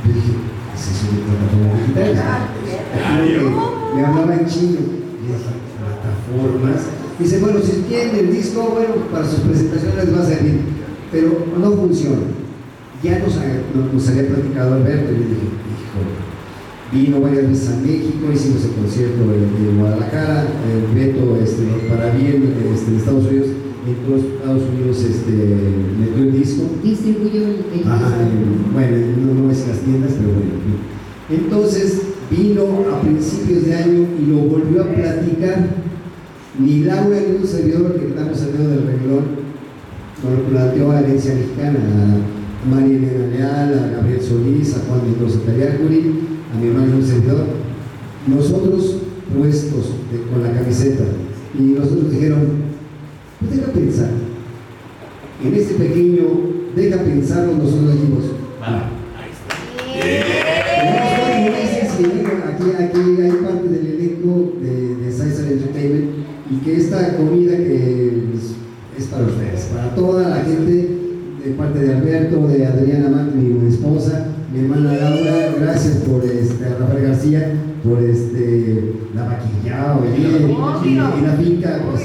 S15: Yo dije, ¿es eso de plataformas digitales? Me- me hablaba en chino. Y dije, plataformas. Dice, bueno, si tienen el disco, bueno, para sus presentaciones va a servir, pero no funciona. Ya nos, nos, había platicado Alberto y le dije, hijo, vino varias veces a México, hicimos el concierto en, Guadalajara, el Beto este, para bien este, en Estados Unidos, en todos Estados Unidos este, metió el disco.
S14: Distribuyó el, el
S15: Ajá,
S14: disco.
S15: en- bueno, no, no es en las tiendas, pero bueno. Entonces vino a principios de año y lo volvió a platicar. Ni Laura ni un servidor que estamos saliendo del renglón nos lo planteó a Herencia Mexicana, a María Elena Leal, a Gabriel Solís, a Juan Mendoza Taliacuri, a mi hermano un servidor. Nosotros puestos de- con la camiseta y nosotros dijeron, pues deja pensar. En este pequeño, deja pensarlo, nosotros dijimos, va. Aquí, Alberto, de Adriana Mac, mi esposa, mi hermana Laura, gracias por este, a Rafael García, por este, la maquillada y, y, y la finca, pues,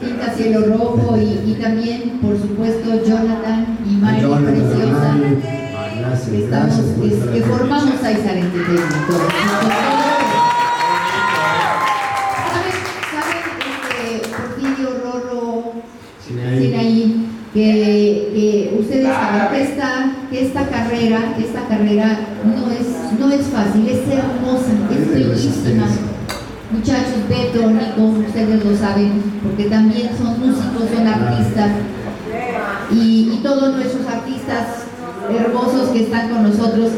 S14: Pinta Cielo Rojo y, y también, por supuesto, Jonathan y Mari
S15: Jonathan,
S14: Preciosa.
S15: Gracias,
S14: que, estamos,
S15: gracias por
S14: que, formamos Aizar Entertainment. todos. ¿Saben, saben, este, Porfirio, Rorro, Sinaí, que, que ustedes saben que esta, que esta carrera, esta carrera no es, no es fácil, es hermosa, es bellísima. Muchachos, Beto, Nico, ustedes lo saben, porque también son músicos, son artistas. Y, y todos nuestros artistas hermosos que están con nosotros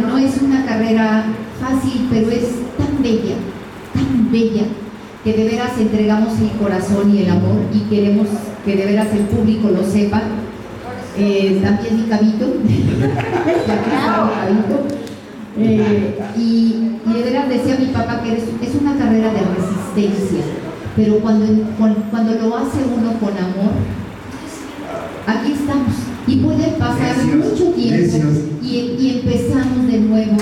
S14: no es una carrera fácil, pero es tan bella, tan bella, que de veras entregamos el corazón y el amor y queremos que de veras el público lo sepa. Eh, también mi cabito. [laughs] Eh, y, y de veras decía mi papá que es, una carrera de resistencia, pero cuando, cuando lo hace uno con amor, aquí estamos. Y puede pasar mucho tiempo y, y empezamos de nuevo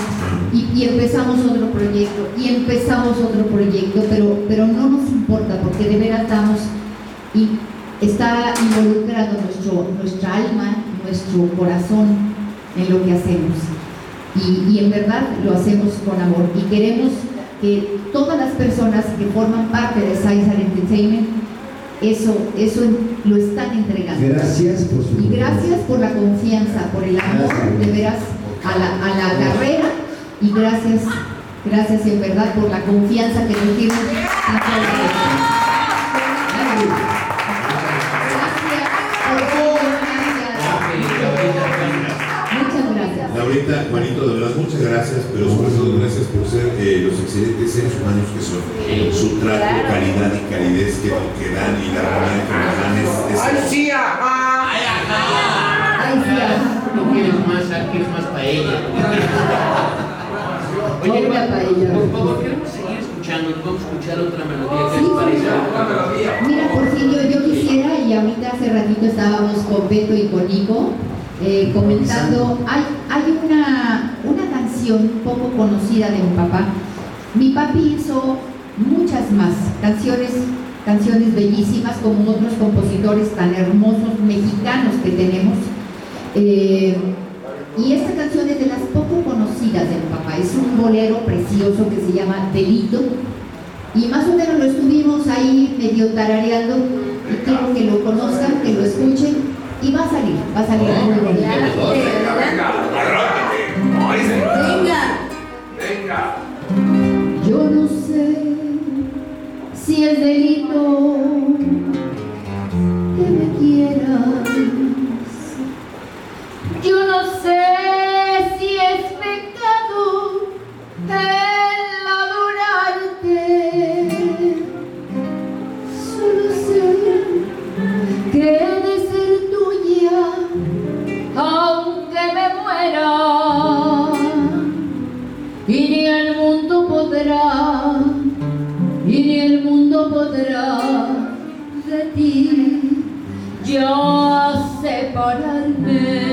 S14: y, y empezamos otro proyecto y empezamos otro proyecto, pero, pero no nos importa porque de veras estamos y está involucrado nuestro, nuestra alma, nuestro corazón en lo que hacemos. Y, y en verdad lo hacemos con amor y queremos que todas las personas que forman parte de Caesar Entertainment eso, eso lo están entregando.
S15: Gracias por su
S14: Y gracias por la confianza, por el amor
S15: Gracias.
S14: de veras a la, a la carrera y gracias
S10: Gracias en verdad por la confianza que nos tienen. Muchas gracias.
S2: Laurita, Juanito, de verdad, muchas gracias, pero sobre todo gracias por ser eh, los excelentes seres humanos que son. Su trato, calidad y calidez que, que dan y la realidad que nos dan es. es
S4: ¡Ay, sí, ajá!
S1: ¡Ay, ajá! No quieres más, quieres más paella. Oye, por favor, queremos seguir escuchando, a escuchar otra melodía que les parece.
S10: Mira, yo, quisiera, y ahorita hace ratito estábamos con Beto y con Nico, eh, comentando, hay, hay una, una canción poco conocida de mi papá. Mi papi hizo muchas más canciones, canciones bellísimas como otros compositores tan hermosos mexicanos que tenemos. Eh, y esta canción es de las poco conocidas de mi papá. Es un bolero precioso que se llama Delito. Y más o menos lo estuvimos ahí medio tarareando. Y quiero que lo conozcan, que lo escuchen. Y va a salir, va a salir muy bonito.
S5: Venga.
S4: Venga.
S10: Yo no sé si es delito Yo no sé si es pecado el adorarte. Solo sé que he de ser tuya, aunque me muera. Y ni el mundo podrá, y ni el mundo podrá de ti ya separarme.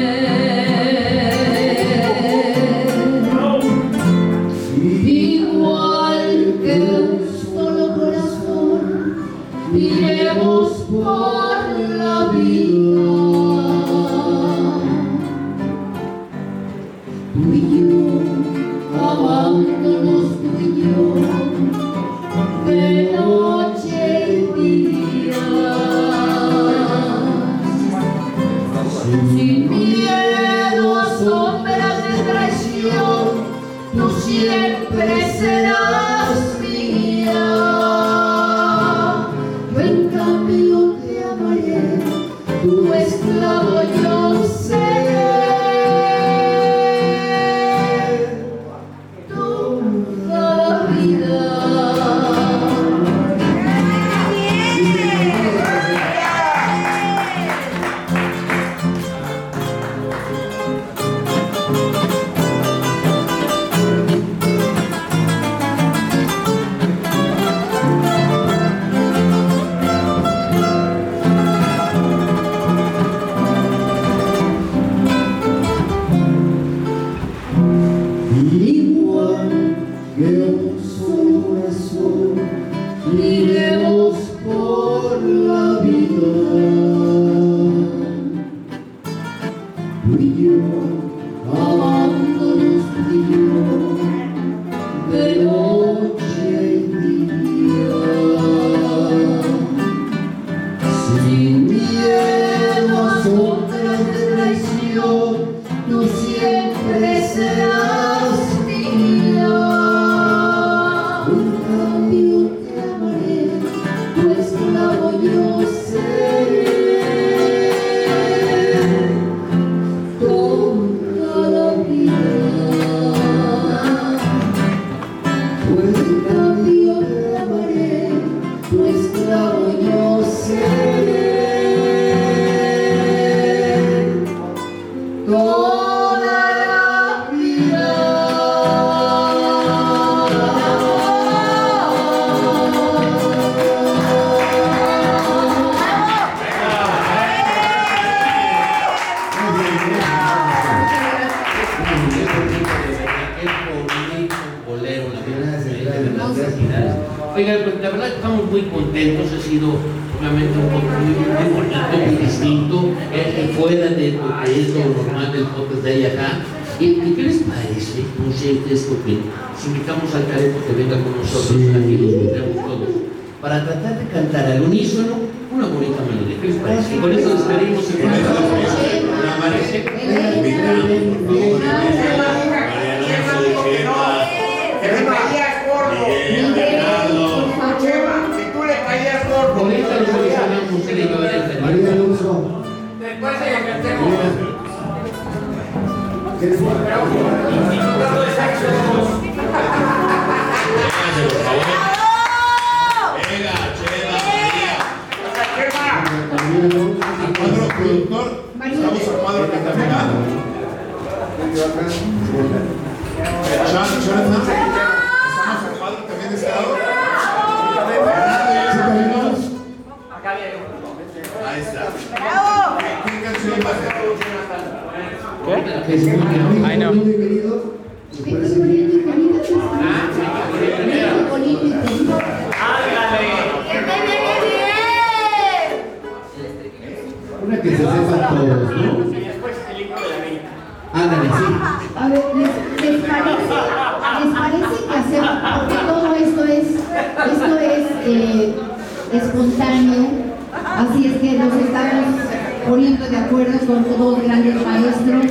S14: Así es que nos estamos poniendo de acuerdo con dos grandes maestros.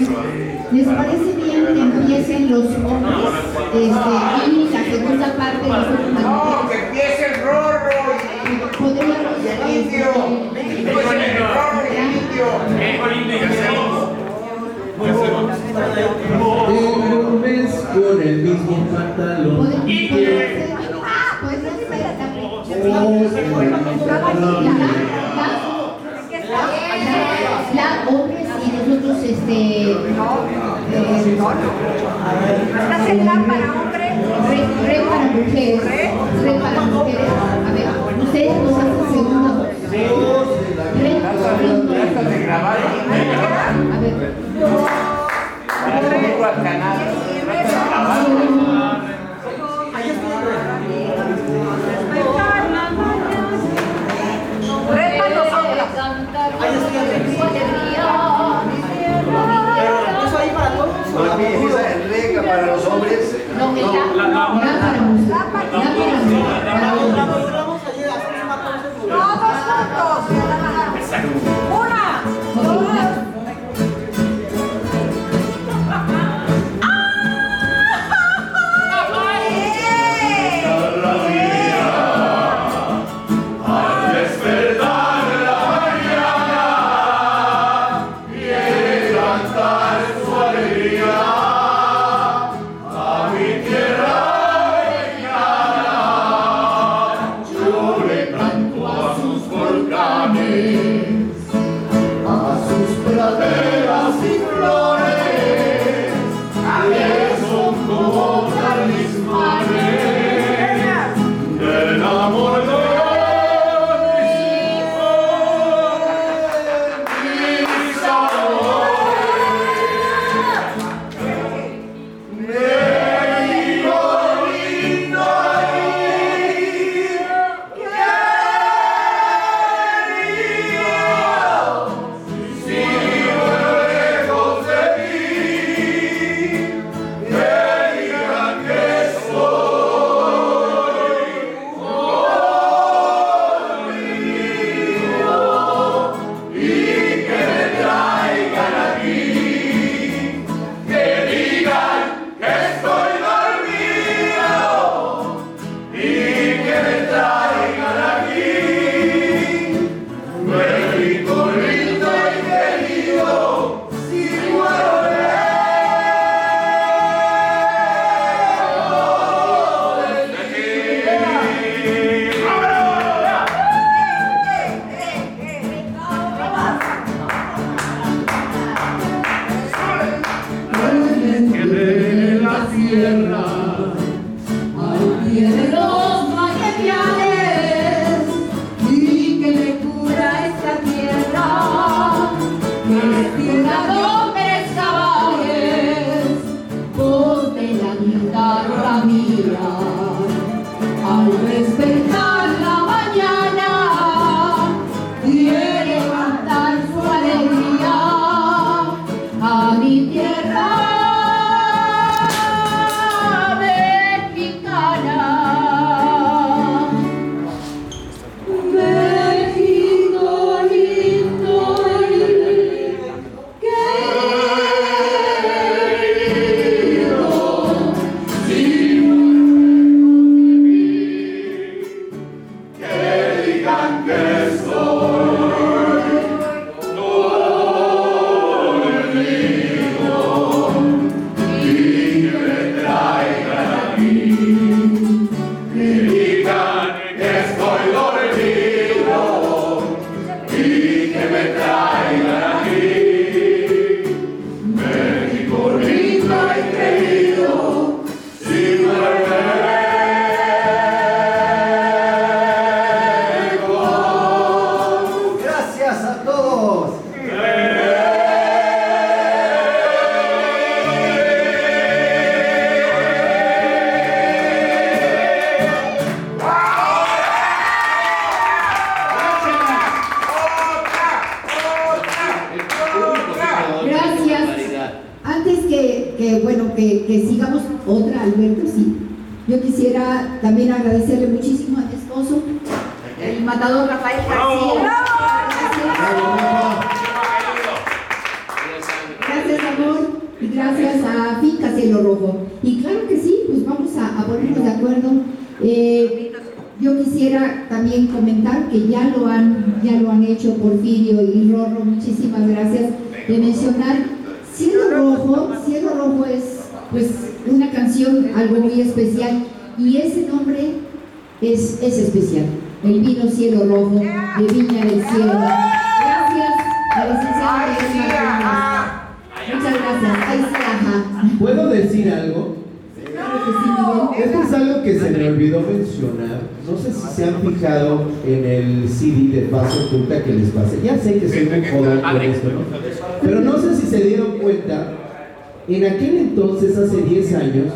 S14: ¿Les parece bien que empiecen los hombres este, y la segunda parte de los
S4: No, que empiece el rorro.
S14: Podríamos
S4: El indio. El rorro y el indio.
S11: Tengo un mes con el mismo pantalón.
S14: Ah, pues no espera también. La hombres y nosotros este eh,
S5: ¿Estás en la para hombre?
S14: re, re para mujeres re para mujeres a ver ustedes nos hacen segunda voz re
S4: de grabar.
S14: a ver no la la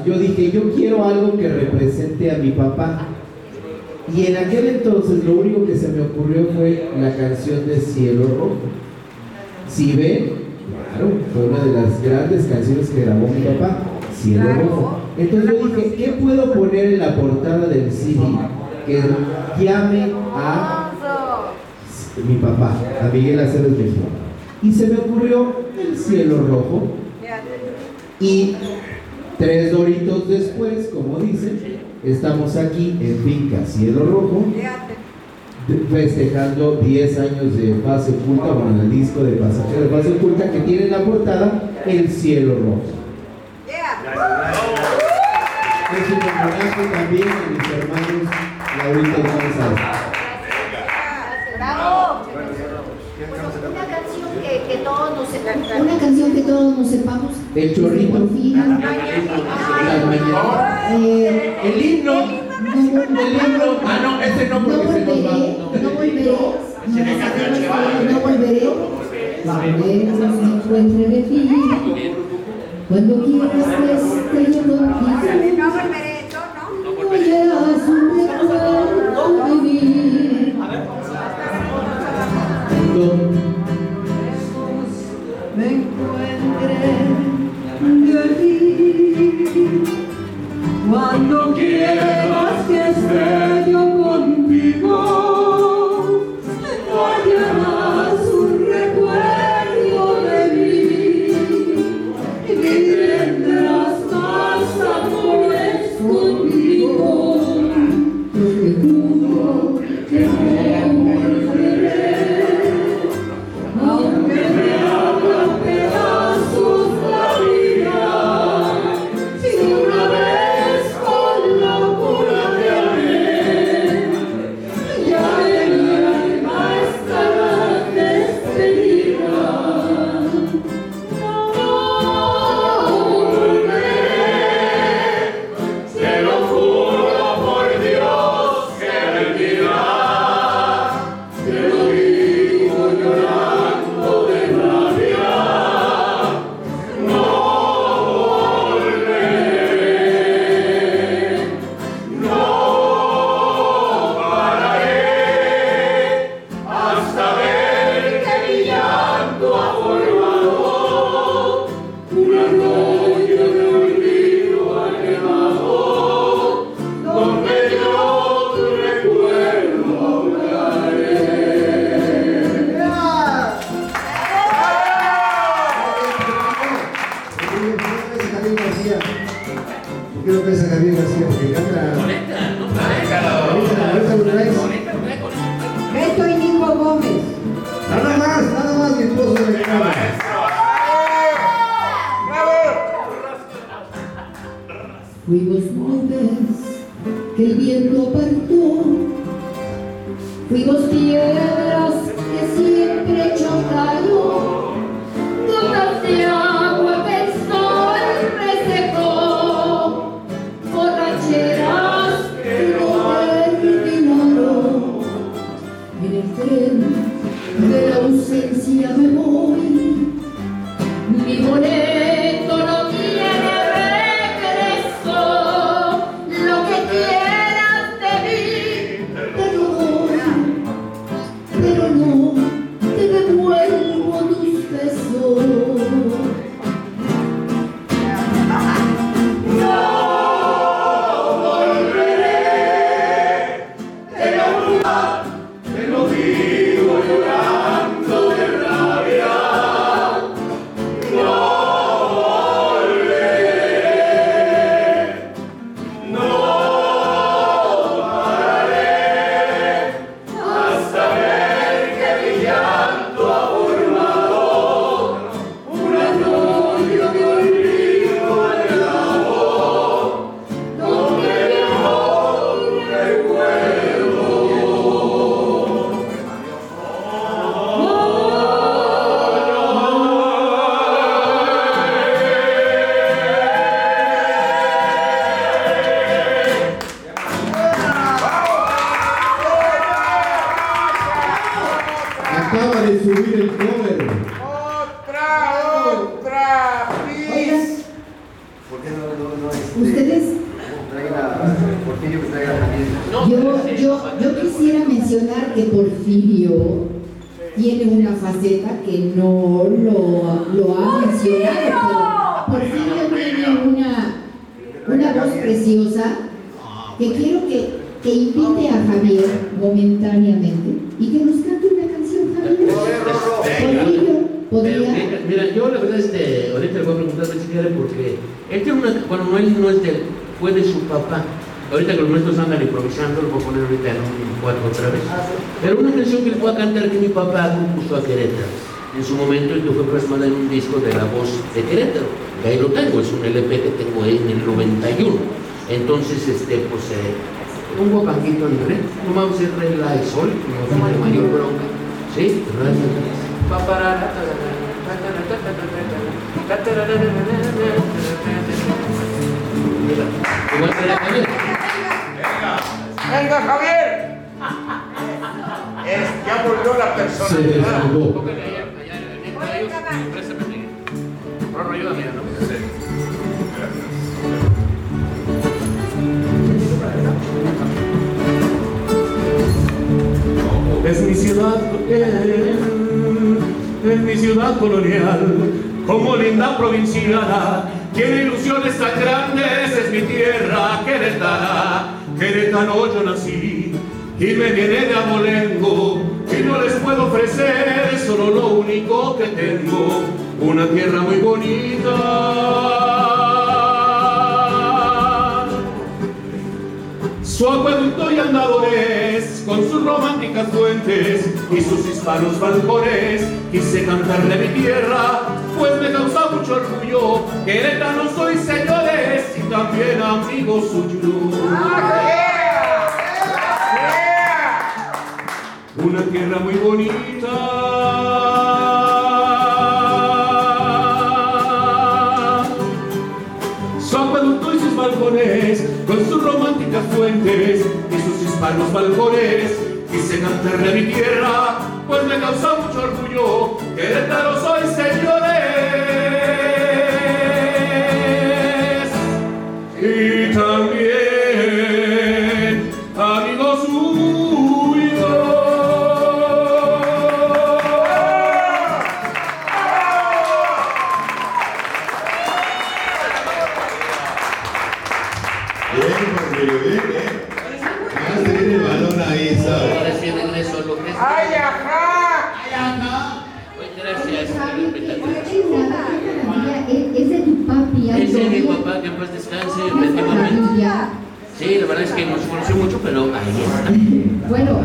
S11: yo dije, yo quiero algo que represente a mi papá. Y en aquel entonces lo único que se me ocurrió fue la canción de Cielo Rojo. Si ven, claro, fue una de las grandes canciones que grabó mi papá, Cielo Rojo. Entonces yo dije, ¿qué puedo poner en la portada del CD que llame a mi papá, a Miguel Aceves Mejía? Y se me ocurrió el cielo rojo y después, como dicen, estamos aquí en Finca Cielo Rojo, festejando 10 años de fase oculta, bueno, el disco de pasajero de fase oculta que tiene en la portada El Cielo Rojo. Es un homenaje también a mis hermanos Laurita y González.
S14: Una canción que todos nos sepamos.
S11: El chorrito.
S14: Eh,
S11: el himno.
S14: el himno.
S11: Ah, no, ese no porque
S14: no
S11: se nos va.
S14: No volveré. No volveré. Me encuentre de ti. Cuando quieras que esté yo contigo.
S3: No volveré,
S14: ustedes
S3: un disco de La Voz de Querétaro, que ahí lo tengo, es un LP que tengo ahí en el 91. Entonces, este, pues, eh, un guapanguito en red, tomamos el red la
S4: de sol, es
S1: mi ciudad, eh, es, mi ciudad colonial, como linda provinciana, tiene ilusiones tan grandes, es mi tierra queretana, queretano yo nací y me viene de abolengo y no les puedo ofrecer solo lo único que tengo, una tierra muy bonita. Su acueducto y andadores con sus románticas fuentes y sus hispanos balcones. Quise cantarle mi tierra, pues me causa mucho orgullo. Querétano soy, señores, y también amigo suyo. Una tierra muy bonita. Su acueducto y sus balcones, con sus románticas fuentes y bajar los balcones quise cantarle a mi tierra, pues me causa mucho orgullo,
S3: que Querétaro soy
S14: señor.
S3: efectivamente. Sí, la verdad es que nos conoció mucho, pero ahí.
S14: Bueno,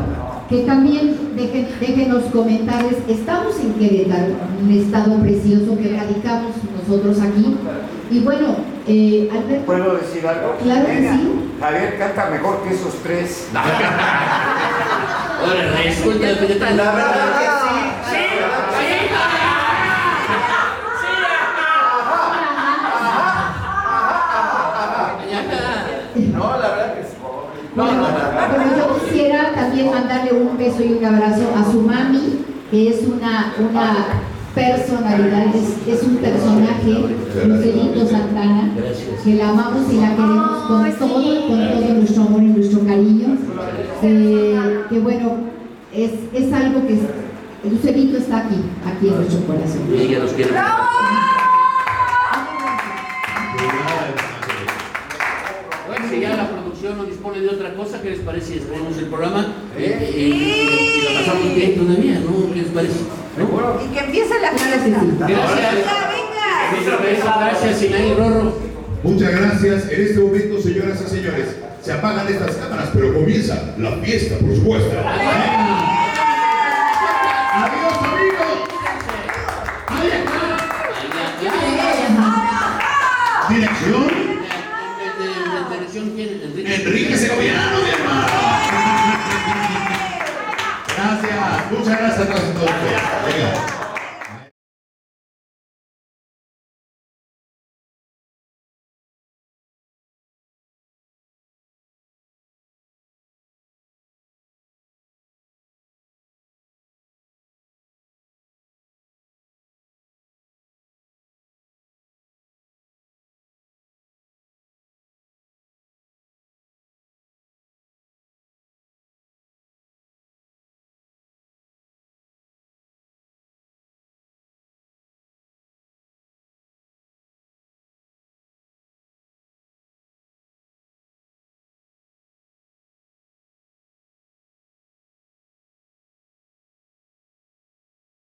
S14: que también dejen, déjenos comentarles, estamos en Querétaro, un estado precioso que radicamos nosotros aquí. Y bueno, eh, Albert,
S4: ¿Puedo decir algo?
S14: Claro que sí.
S4: Javier canta mejor que esos tres.
S1: Ahora resulta que
S4: la
S14: Bueno, yo quisiera también mandarle un beso y un abrazo a su mami, que es una, una personalidad, es, es un personaje, Lucerito Santana, que la amamos y la queremos con todo, con todo nuestro amor y nuestro cariño. Eh, que bueno, es, es algo que Lucerito está aquí, aquí en nuestro corazón.
S1: Y ella nos quiere. Producción no dispone de otra cosa, ¿qué les parece si despedimos el programa? Eh, eh, y, y lo pasamos bien todavía, ¿no? ¿Qué les parece? ¿No?
S3: Y que empiece la fiesta.
S1: Gracias.
S3: Venga, venga.
S1: Gracias, Rorro.
S2: Muchas gracias. En este momento, señoras y señores, se apagan estas cámaras, pero comienza la fiesta, por supuesto. Adiós, amigos. Dirección. Enrique Segoviano, mi hermano. Gracias. Muchas gracias a todos. Venga.